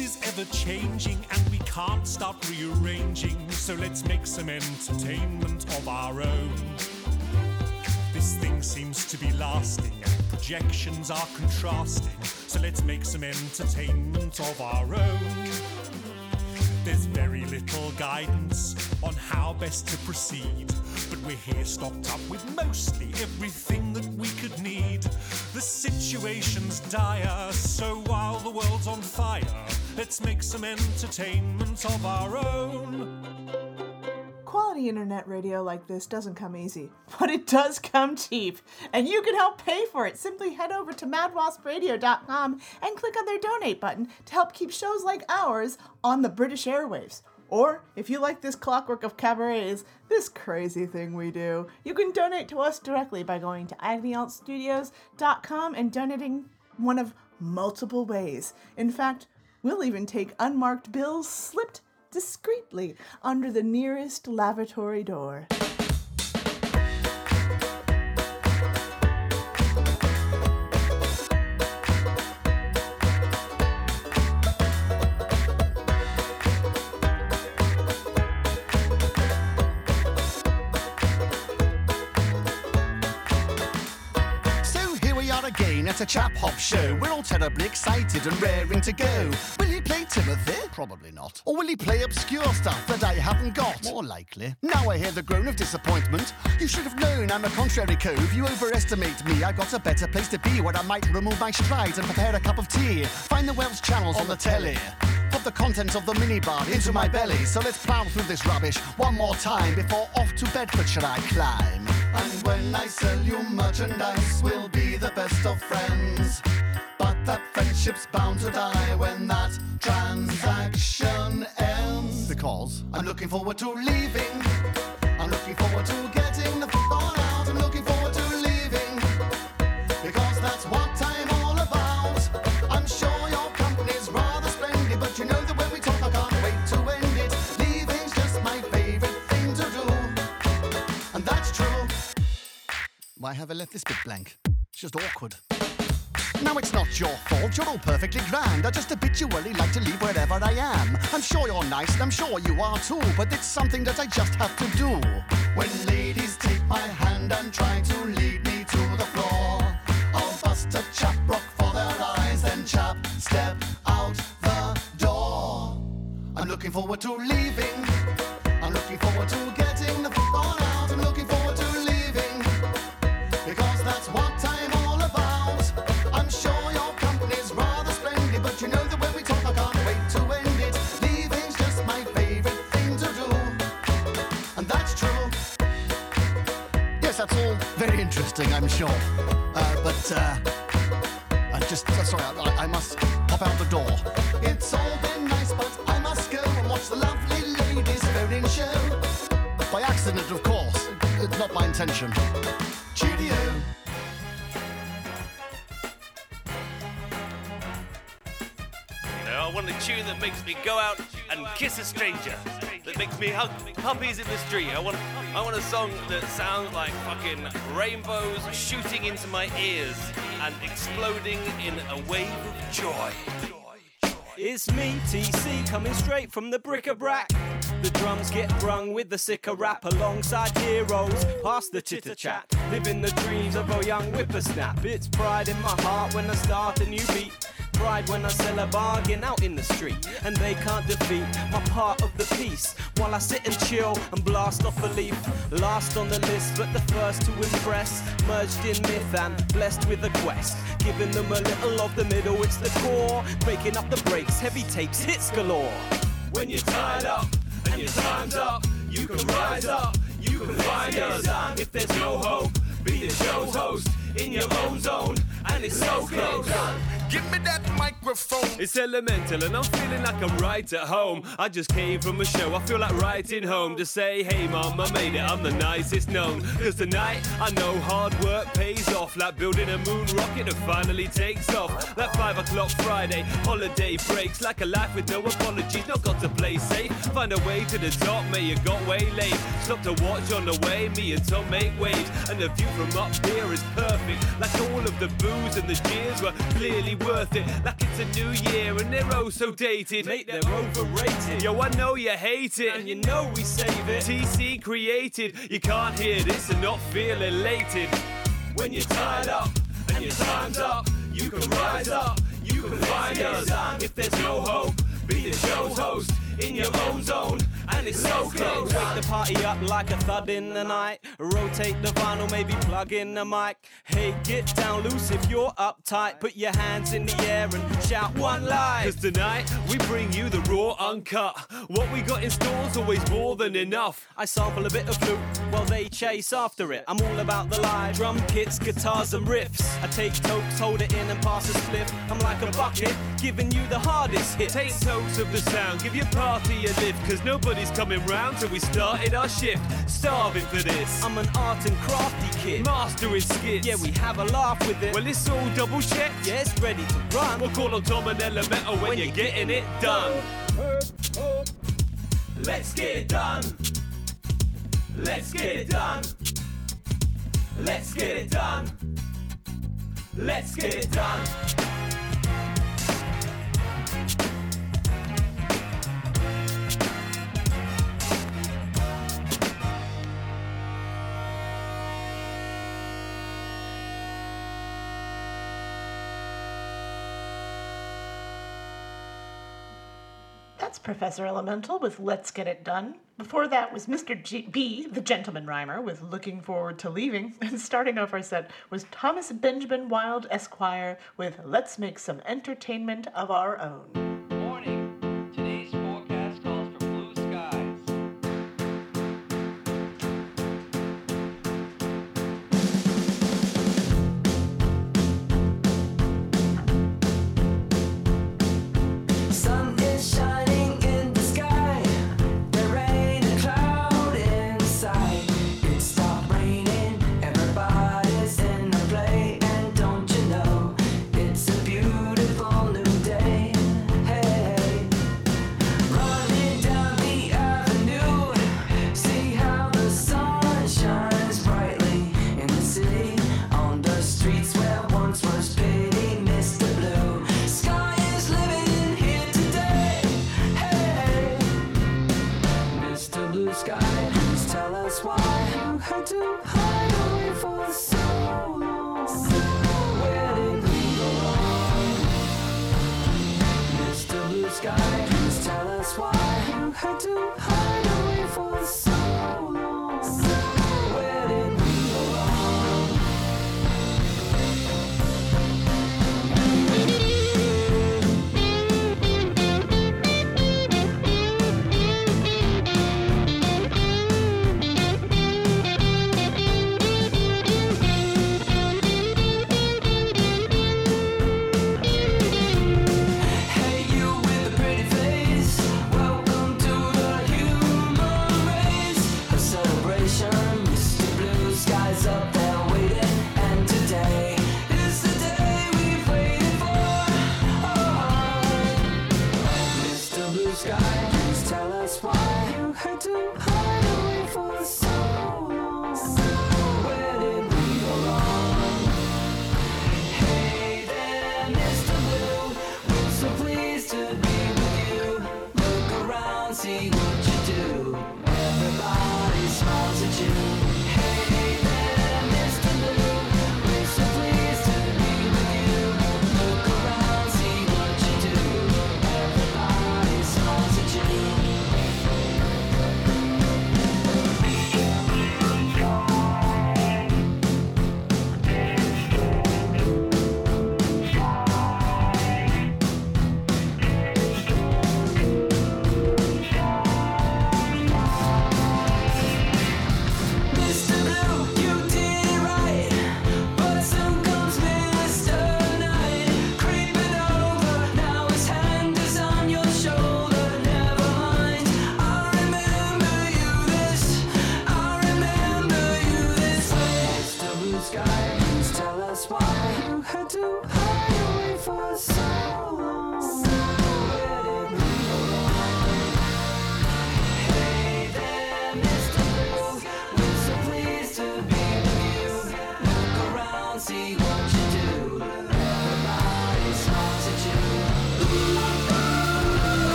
Is ever changing and we can't stop rearranging, so let's make some entertainment of our own. This thing seems to be lasting, and projections are contrasting. So let's make some entertainment of our own. There's very little guidance on how best to proceed, but we're here stocked up with mostly everything that we could need. The situation's dire, so while the world's on fire, let's make some entertainment of our own. Quality internet radio like this doesn't come easy, but it does come cheap. And you can help pay for it. Simply head over to madwaspradio.com and click on their donate button to help keep shows like ours on the British airwaves. Or if you like this clockwork of cabarets, this crazy thing we do, you can donate to us directly by going to agonyauntstudios.com and donating one of multiple ways. In fact, we'll even take unmarked bills slipped discreetly under the nearest lavatory door. At a chap hop show. We're all terribly excited and raring to go. Will he play Timothy? Probably not. Or will he play obscure stuff that I haven't got? More likely. Now I hear the groan of disappointment. You should have known I'm a contrary cove. You overestimate me. I got a better place to be where I might remove my strides and prepare a cup of tea. Find the Welsh channels on the telly. Put the contents of the minibar into my belly. So let's plough through this rubbish one more time before off to Bedford Bedfordshire I climb. And when I sell you merchandise, we'll be the best of friends. But that friendship's bound to die when that transaction ends. Because I'm looking forward to leaving. I'm looking forward to getting the Why have I left this bit blank? It's just awkward. Now it's not your fault, you're all perfectly grand. I just habitually like to leave wherever I am. I'm sure you're nice, and I'm sure you are too, but it's something that I just have to do. When ladies take my hand and try to lead me to the floor, I'll bust a chap rock for their eyes, then chap step out the door. I'm looking forward to leaving. I'm looking forward to interesting, I'm sure. Uh, but, uh, I just, uh, sorry, I, I must pop out the door. It's all been nice, but I must go and watch the lovely ladies phone-in show. By accident, of course. It's not my intention. Cheerio. I want a tune that makes me go out and kiss a stranger. That makes me hug puppies in the street. I want I want a song that sounds like fucking rainbows shooting into my ears and exploding in a wave of joy. It's me, TC, coming straight from the bric-a-brac. The drums get brung with the sicker rap alongside heroes. Past the chitter chat, living the dreams of a young whippersnap. It's pride in my heart when I start a new beat. Pride when I sell a bargain out in the street. And they can't defeat my part of the piece. While I sit and chill and blast off a leaf. Last on the list, but the first to impress. Merged in myth and blessed with a quest. Giving them a little of the middle, it's the core. Breaking up the breaks, heavy tapes, hits galore. When you're tied up and your time's up, you can rise up, you can find us. If there's no hope, be the show's host in your own zone, and it's so close. Give me that microphone. It's elemental, and I'm feeling like I'm right at home. I just came from a show, I feel like writing home to say, hey mom, I made it, I'm the nicest known. Cause tonight, I know hard work pays off, like building a moon rocket that finally takes off. That 5 o'clock Friday, holiday breaks, like a life with no apologies, not got to play safe. Find a way to the top, may you got way late. Stop to watch on the way, me and Tom make waves. And the view from up here is perfect, like all of the boos and the cheers were clearly worth it. Like it's a new year and they're oh so dated. Mate, they're overrated. Yo, I know you hate it. And you know we save it. TC created. You can't hear this and not feel elated. When you're tied up and your time's up, you can rise up, you can find us. If there's no hope, be the show's host in your own zone, and it's so close. Wake the party up like a thud in the night. Rotate the vinyl, maybe plug in the mic. Hey, get down loose if you're uptight. Put your hands in the air and shout one line. Cause tonight we bring you the raw uncut. What we got in store's always more than enough. I sample a bit of flute while they chase after it. I'm all about the live drum kits, guitars, and riffs. I take tokes, hold it in, and pass a split. I'm like a bucket, giving you the hardest hit. Take totes of the sound, give your party a lift. Cause nobody's coming round till we started our shift. Starving for this. I'm an art and crafty kid. Mastering skits. Yeah, we have a laugh with it. Well, it's all double checked. Yeah, it's ready to run. We'll call on Tom and Elemental when, When you're you getting it done. Let's get it done. Let's get it done. Let's get it done. Let's get it done. Professor Elemental with Let's Get It Done. Before that was Mr. G- B, the gentleman rhymer, with Looking Forward to Leaving. And starting off our set was Thomas Benjamin Wild Esquire with Let's Make Some Entertainment of Our Own.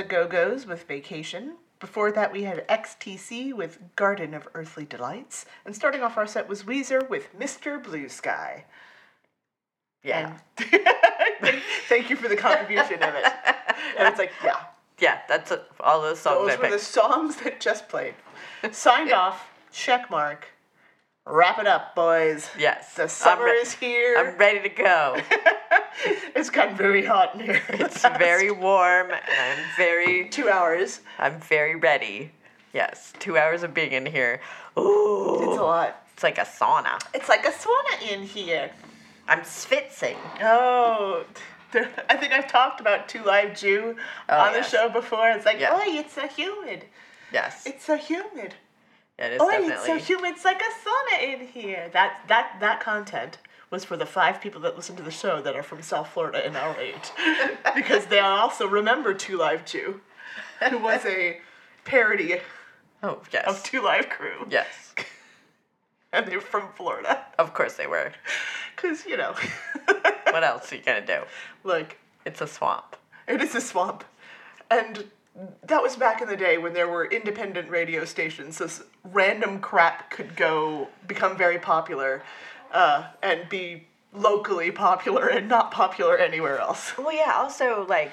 The Go-Go's with Vacation. Before that, we had XTC with Garden of Earthly Delights. And starting off our set was Weezer with Mr. Blue Sky. Yeah. thank, thank you for the contribution of it. And it's like, yeah. Yeah, that's a, all those songs Those I were the songs that just played. Signed off, check mark. Wrap it up, boys. Yes. The summer re- is here. I'm ready to go. it's gotten very hot in here. It's very warm and I'm very two hours. I'm very ready. Yes, two hours of being in here. Ooh, It's a lot. It's like a sauna. It's like a sauna in here. I'm schwitzing. Oh, I think I've talked about Two Live Jew Oh, on the show before. It's like, Yeah. oh, it's so humid. Yes, It's so humid. It is oh, definitely. it's so humid. It's like a sauna in here. That that that content was for the five people that listen to the show that are from South Florida and our age, because they also remember Two Live Jew, who was a parody oh yes. of Two Live Crew, yes, and they're from Florida. of course they were. Cause you know, What else are you gonna do? like It's a swamp. It is a swamp. And that was back in the day when there were independent radio stations. This random crap could go become very popular uh, and be locally popular and not popular anywhere else. Well, yeah. Also, like,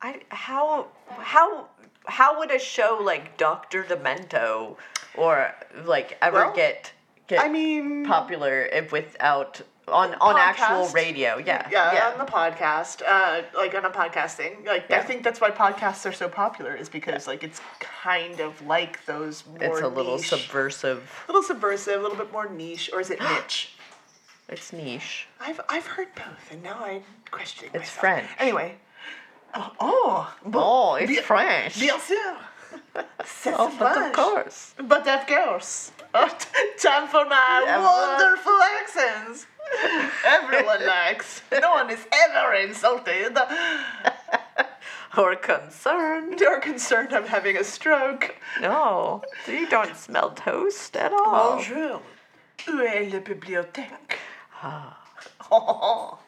I how how how would a show like Doctor Demento or like ever Well, get get I mean, popular if without on on actual radio? Yeah, Yeah, on the podcast, uh, like on a podcasting. Like I think that's why podcasts are so popular is because like it's kind of like those more it's a little niche, subversive. A little subversive, a little bit more niche, or is it niche? It's niche. I've I've heard both, and now I'm questioning It's myself. French. Anyway. Oh, oh, Oh, it's bien- French. Bien sûr. C'est Oh, but of course. But of course. Oh, t- time for my Yeah, wonderful accents. Everyone likes. No one is ever insulted Or concerned. or concerned I'm having a stroke. No, you don't smell toast at all. Bonjour. Où est la bibliothèque? Ah. Oh.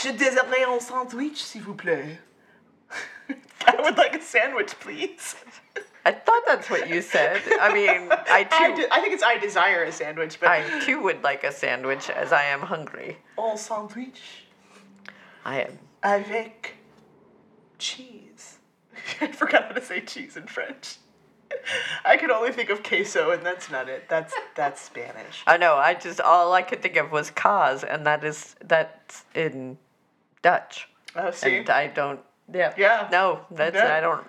Je désirerais un sandwich, s'il vous plaît. I would like a sandwich, please. I thought that's what you said. I mean, I too, I, de- I think it's I desire a sandwich, but I too would like a sandwich as I am hungry. un sandwich I am. avec cheese. I forgot how to say cheese in French. I could only think of queso, and that's not it. That's that's Spanish. I know. I just all I could think of was cause, and that is that's in Dutch. Oh, see, And I don't. Yeah. Yeah. No, that's Yeah. I don't.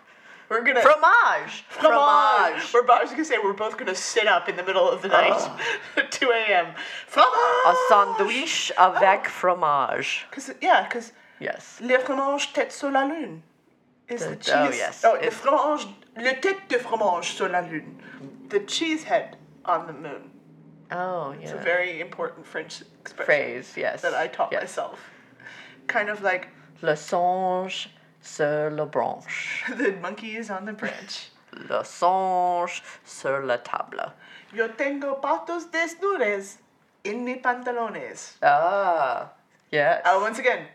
We're gonna Fromage. fromage. We're about, I was gonna say we're both gonna sit up in the middle of the night, at two a.m. Fromage. A sandwich avec fromage. Cause yeah, cause Yes. le fromage tête sur la lune is the The- oh, cheese. oh, yes. Oh, le It's- fromage, le tête de fromage sur la lune, the cheese head on the moon. Oh yeah. It's a very important French expression Phrase. Yes. that I taught yes. myself. Kind of like Le songe sur la branche. the monkey is on the branch. Le songe sur la table. Yo tengo patos desnudes en mi pantalones. Ah. Yes. Uh, once again,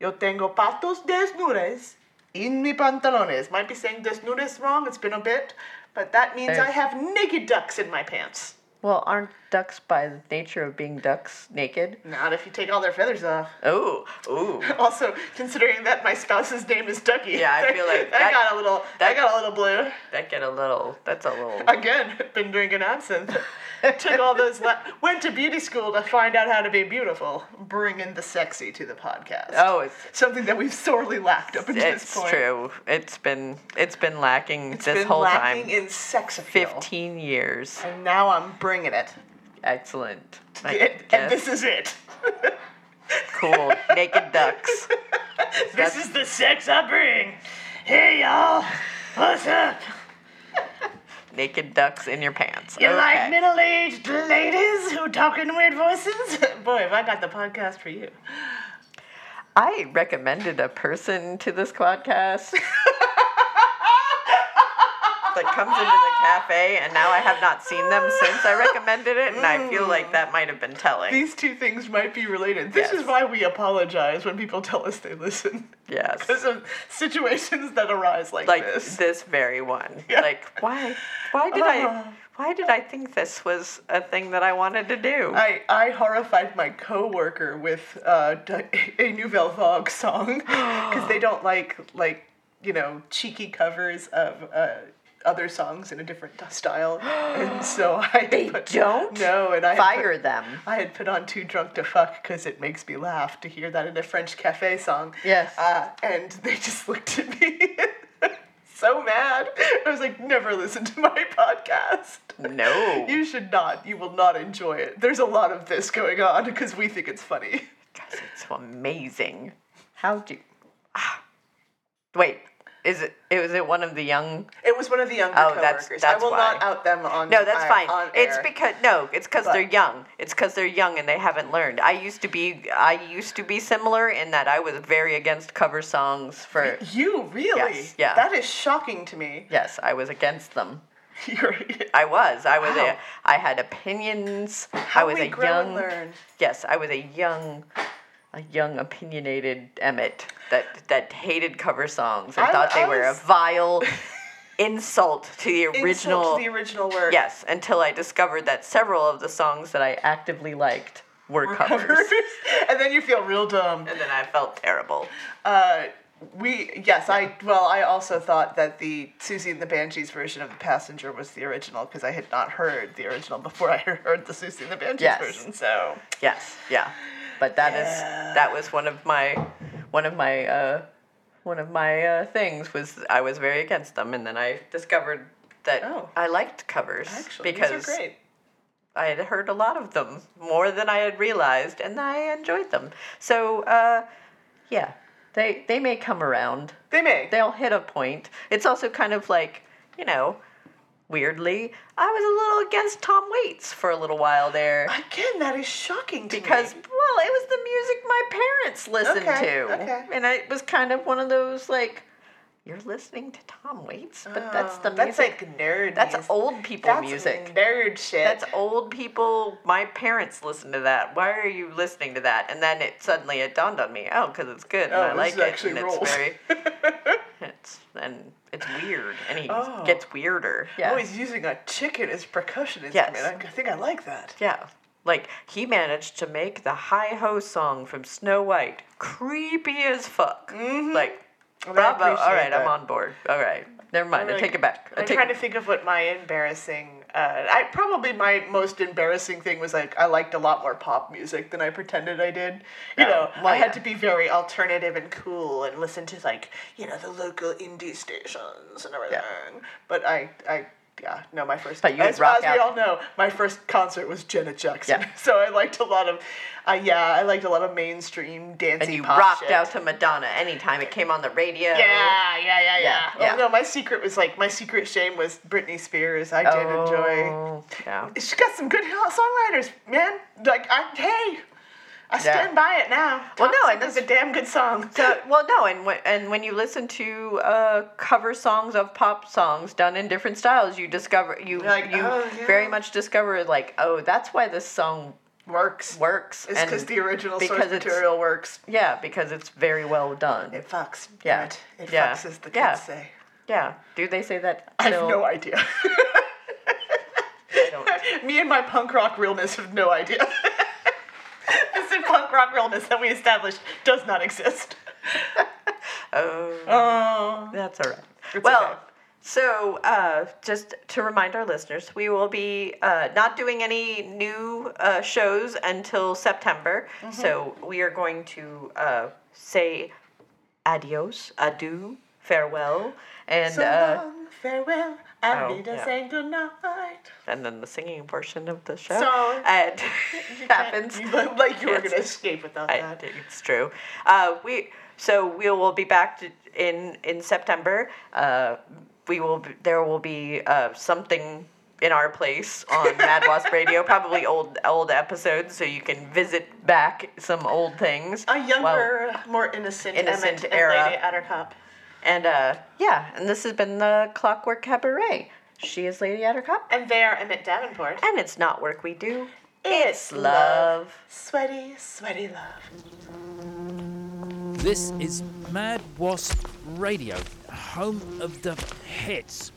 yo tengo patos desnudes en mi pantalones. Might be saying desnudes wrong, it's been a bit, but that means I have naked ducks in my pants. Well, aren't ducks by the nature of being ducks naked? Not if you take all their feathers off. Oh, ooh. Also, considering that my spouse's name is Ducky, Yeah, I feel like I that- got a little, I that- got a little blue. That get a little. That's a little. Again, been drinking absinthe. Took all those, la- went to beauty school to find out how to be beautiful. Bringing the sexy to the podcast. Oh, it's Something that we've sorely lacked up until this point. It's true. It's been it's been lacking It's this been whole lacking time. in sex appeal. Fifteen years. And now I'm bringing it. Excellent. It- and this is it. cool. Naked ducks. This is the sex I bring. Hey y'all, what's up? Naked ducks in your pants. You like middle-aged ladies who talk in weird voices? Boy, have I got the podcast for you. I recommended a person to this podcast. That comes into the cafe, and now I have not seen them since I recommended it, and I feel like that might have been telling. These two things might be related. This is why we apologize when people tell us they listen. Yes. Because of situations that arise like, this. like this. this very one. Yeah. Like why? Why did I? Why did I think this was a thing that I wanted to do? I, I horrified my coworker with uh, a Nouvelle Vague song because they don't like like you know cheeky covers of uh, other songs in a different style, and so I They put, don't? no, and I Fire put- them. I had put on "Too Drunk to Fuck" because it makes me laugh to hear that in a French cafe song. Yes. uh, and they just looked at me. So mad. I was like, never listen to my podcast. No. You should not. You will not enjoy it. There's a lot of this going on because we think it's funny. It's so amazing. How do? Ah. Wait, is it? It was it one of the young? It was one of the younger Oh, coworkers. that's that's I will why. not out them on No, that's uh, fine. on It's because no, it's because they're young. It's because they're young and they haven't learned. I used to be, I used to be similar in that I was very against cover songs for. You really? Yes, yeah. That is shocking to me. Yes, I was against them. You're, I was. I was Wow. a. I had opinions. I How was we a grow young. and learn. Yes, I was a young, a young opinionated Emmett that that hated cover songs and I- thought they I were a vile insult to the original Insult to the original work. Yes, until I discovered that several of the songs that I actively liked were, covers. and then you feel real dumb. And then I felt terrible. Uh, we yes, I well, I also thought that the Siouxsie and the Banshees version of the Passenger was the original because I had not heard the original before I heard the Siouxsie and the Banshees Yes. version. So Yes, yeah. But that is that was one of my one of my uh, one of my uh, things was I was very against them, and then I discovered that I liked covers Oh. actually, because these are great. I had heard a lot of them more than I had realized, and I enjoyed them. So uh, yeah, they they may come around. They may. They'll hit a point. It's also kind of like you know. Weirdly, I was a little against Tom Waits for a little while there. Again, that is shocking to me. because me. well, it was the music my parents listened Okay, to, okay. and it was kind of one of those like, you're listening to Tom Waits, but that's the Oh, that's music. like nerd. That's music. old people That's music. Nerd shit. That's old people. My parents listen to that. Why are you listening to that? And then it suddenly it dawned on me. Oh, because it's good and Oh, I like it, and it's very. it's and it's weird, and he Oh. gets weirder. Oh, yeah. Oh, he's using a chicken as percussion Yes. instrument. I think I like that. Yeah. Like he managed to make the hi ho song from Snow White creepy as fuck. Mm-hmm. Like I bravo. All right, I'm on board. All right. Never mind. I I'm take it back. I I'm take trying to think of what my embarrassing. Uh, I probably my most embarrassing thing was like I liked a lot more pop music than I pretended I did. You Oh, know, well, I had yeah. to be very alternative and cool and listen to like you know the local indie stations and everything. But I, I. Yeah, no, my first. But you as, rock as out- we all know, my first concert was Janet Jackson. Yeah. So I liked a lot of, uh, yeah, I liked a lot of mainstream dancing and you rocked shit. out to Madonna anytime it came on the radio. Yeah, yeah, yeah, yeah. Yeah, yeah. Oh no, my secret was like my secret shame was Britney Spears. I did enjoy. Oh, Yeah. She got some good songwriters, man. Like I, hey, I Yeah. stand by it now. Well, no, and is a damn good song. So, well, no, and when, and when you listen to uh, cover songs of pop songs done in different styles, you discover you Like, you oh, yeah. very much discover like, oh, that's why this song works. Works. It's because the original because material works. Yeah, because it's very well done. It fucks. Yeah. It, it yeah. fucks, as the kids yeah. say. Yeah. Do they say that? I have no idea. Me and my punk rock realness have no idea. This is punk rock realness that we established does not exist. Oh. Oh. That's all right. It's well, okay. so uh, just to remind our listeners, we will be uh, not doing any new uh, shows until September. Mm-hmm. So we are going to uh, say adios, adieu, farewell, and so uh, long, farewell. I oh, to yeah. say goodnight. and then the singing portion of the show. So- and happens. You look like you were gonna escape without I, that. it's true. Uh, we so we will be back to, in in September. Uh, we will be, there will be uh, something in our place on Mad Wasp Radio, probably old old episodes, so you can visit back some old things. A younger, more innocent, innocent Emmett era. and Lady Attercop. And uh, yeah, and this has been the Clockwork Cabaret. She is Lady Attercop. And they are Emmett Davenport. And it's not work we do, It's love. Sweaty, sweaty love. This is Mad Wasp Radio, home of the hits.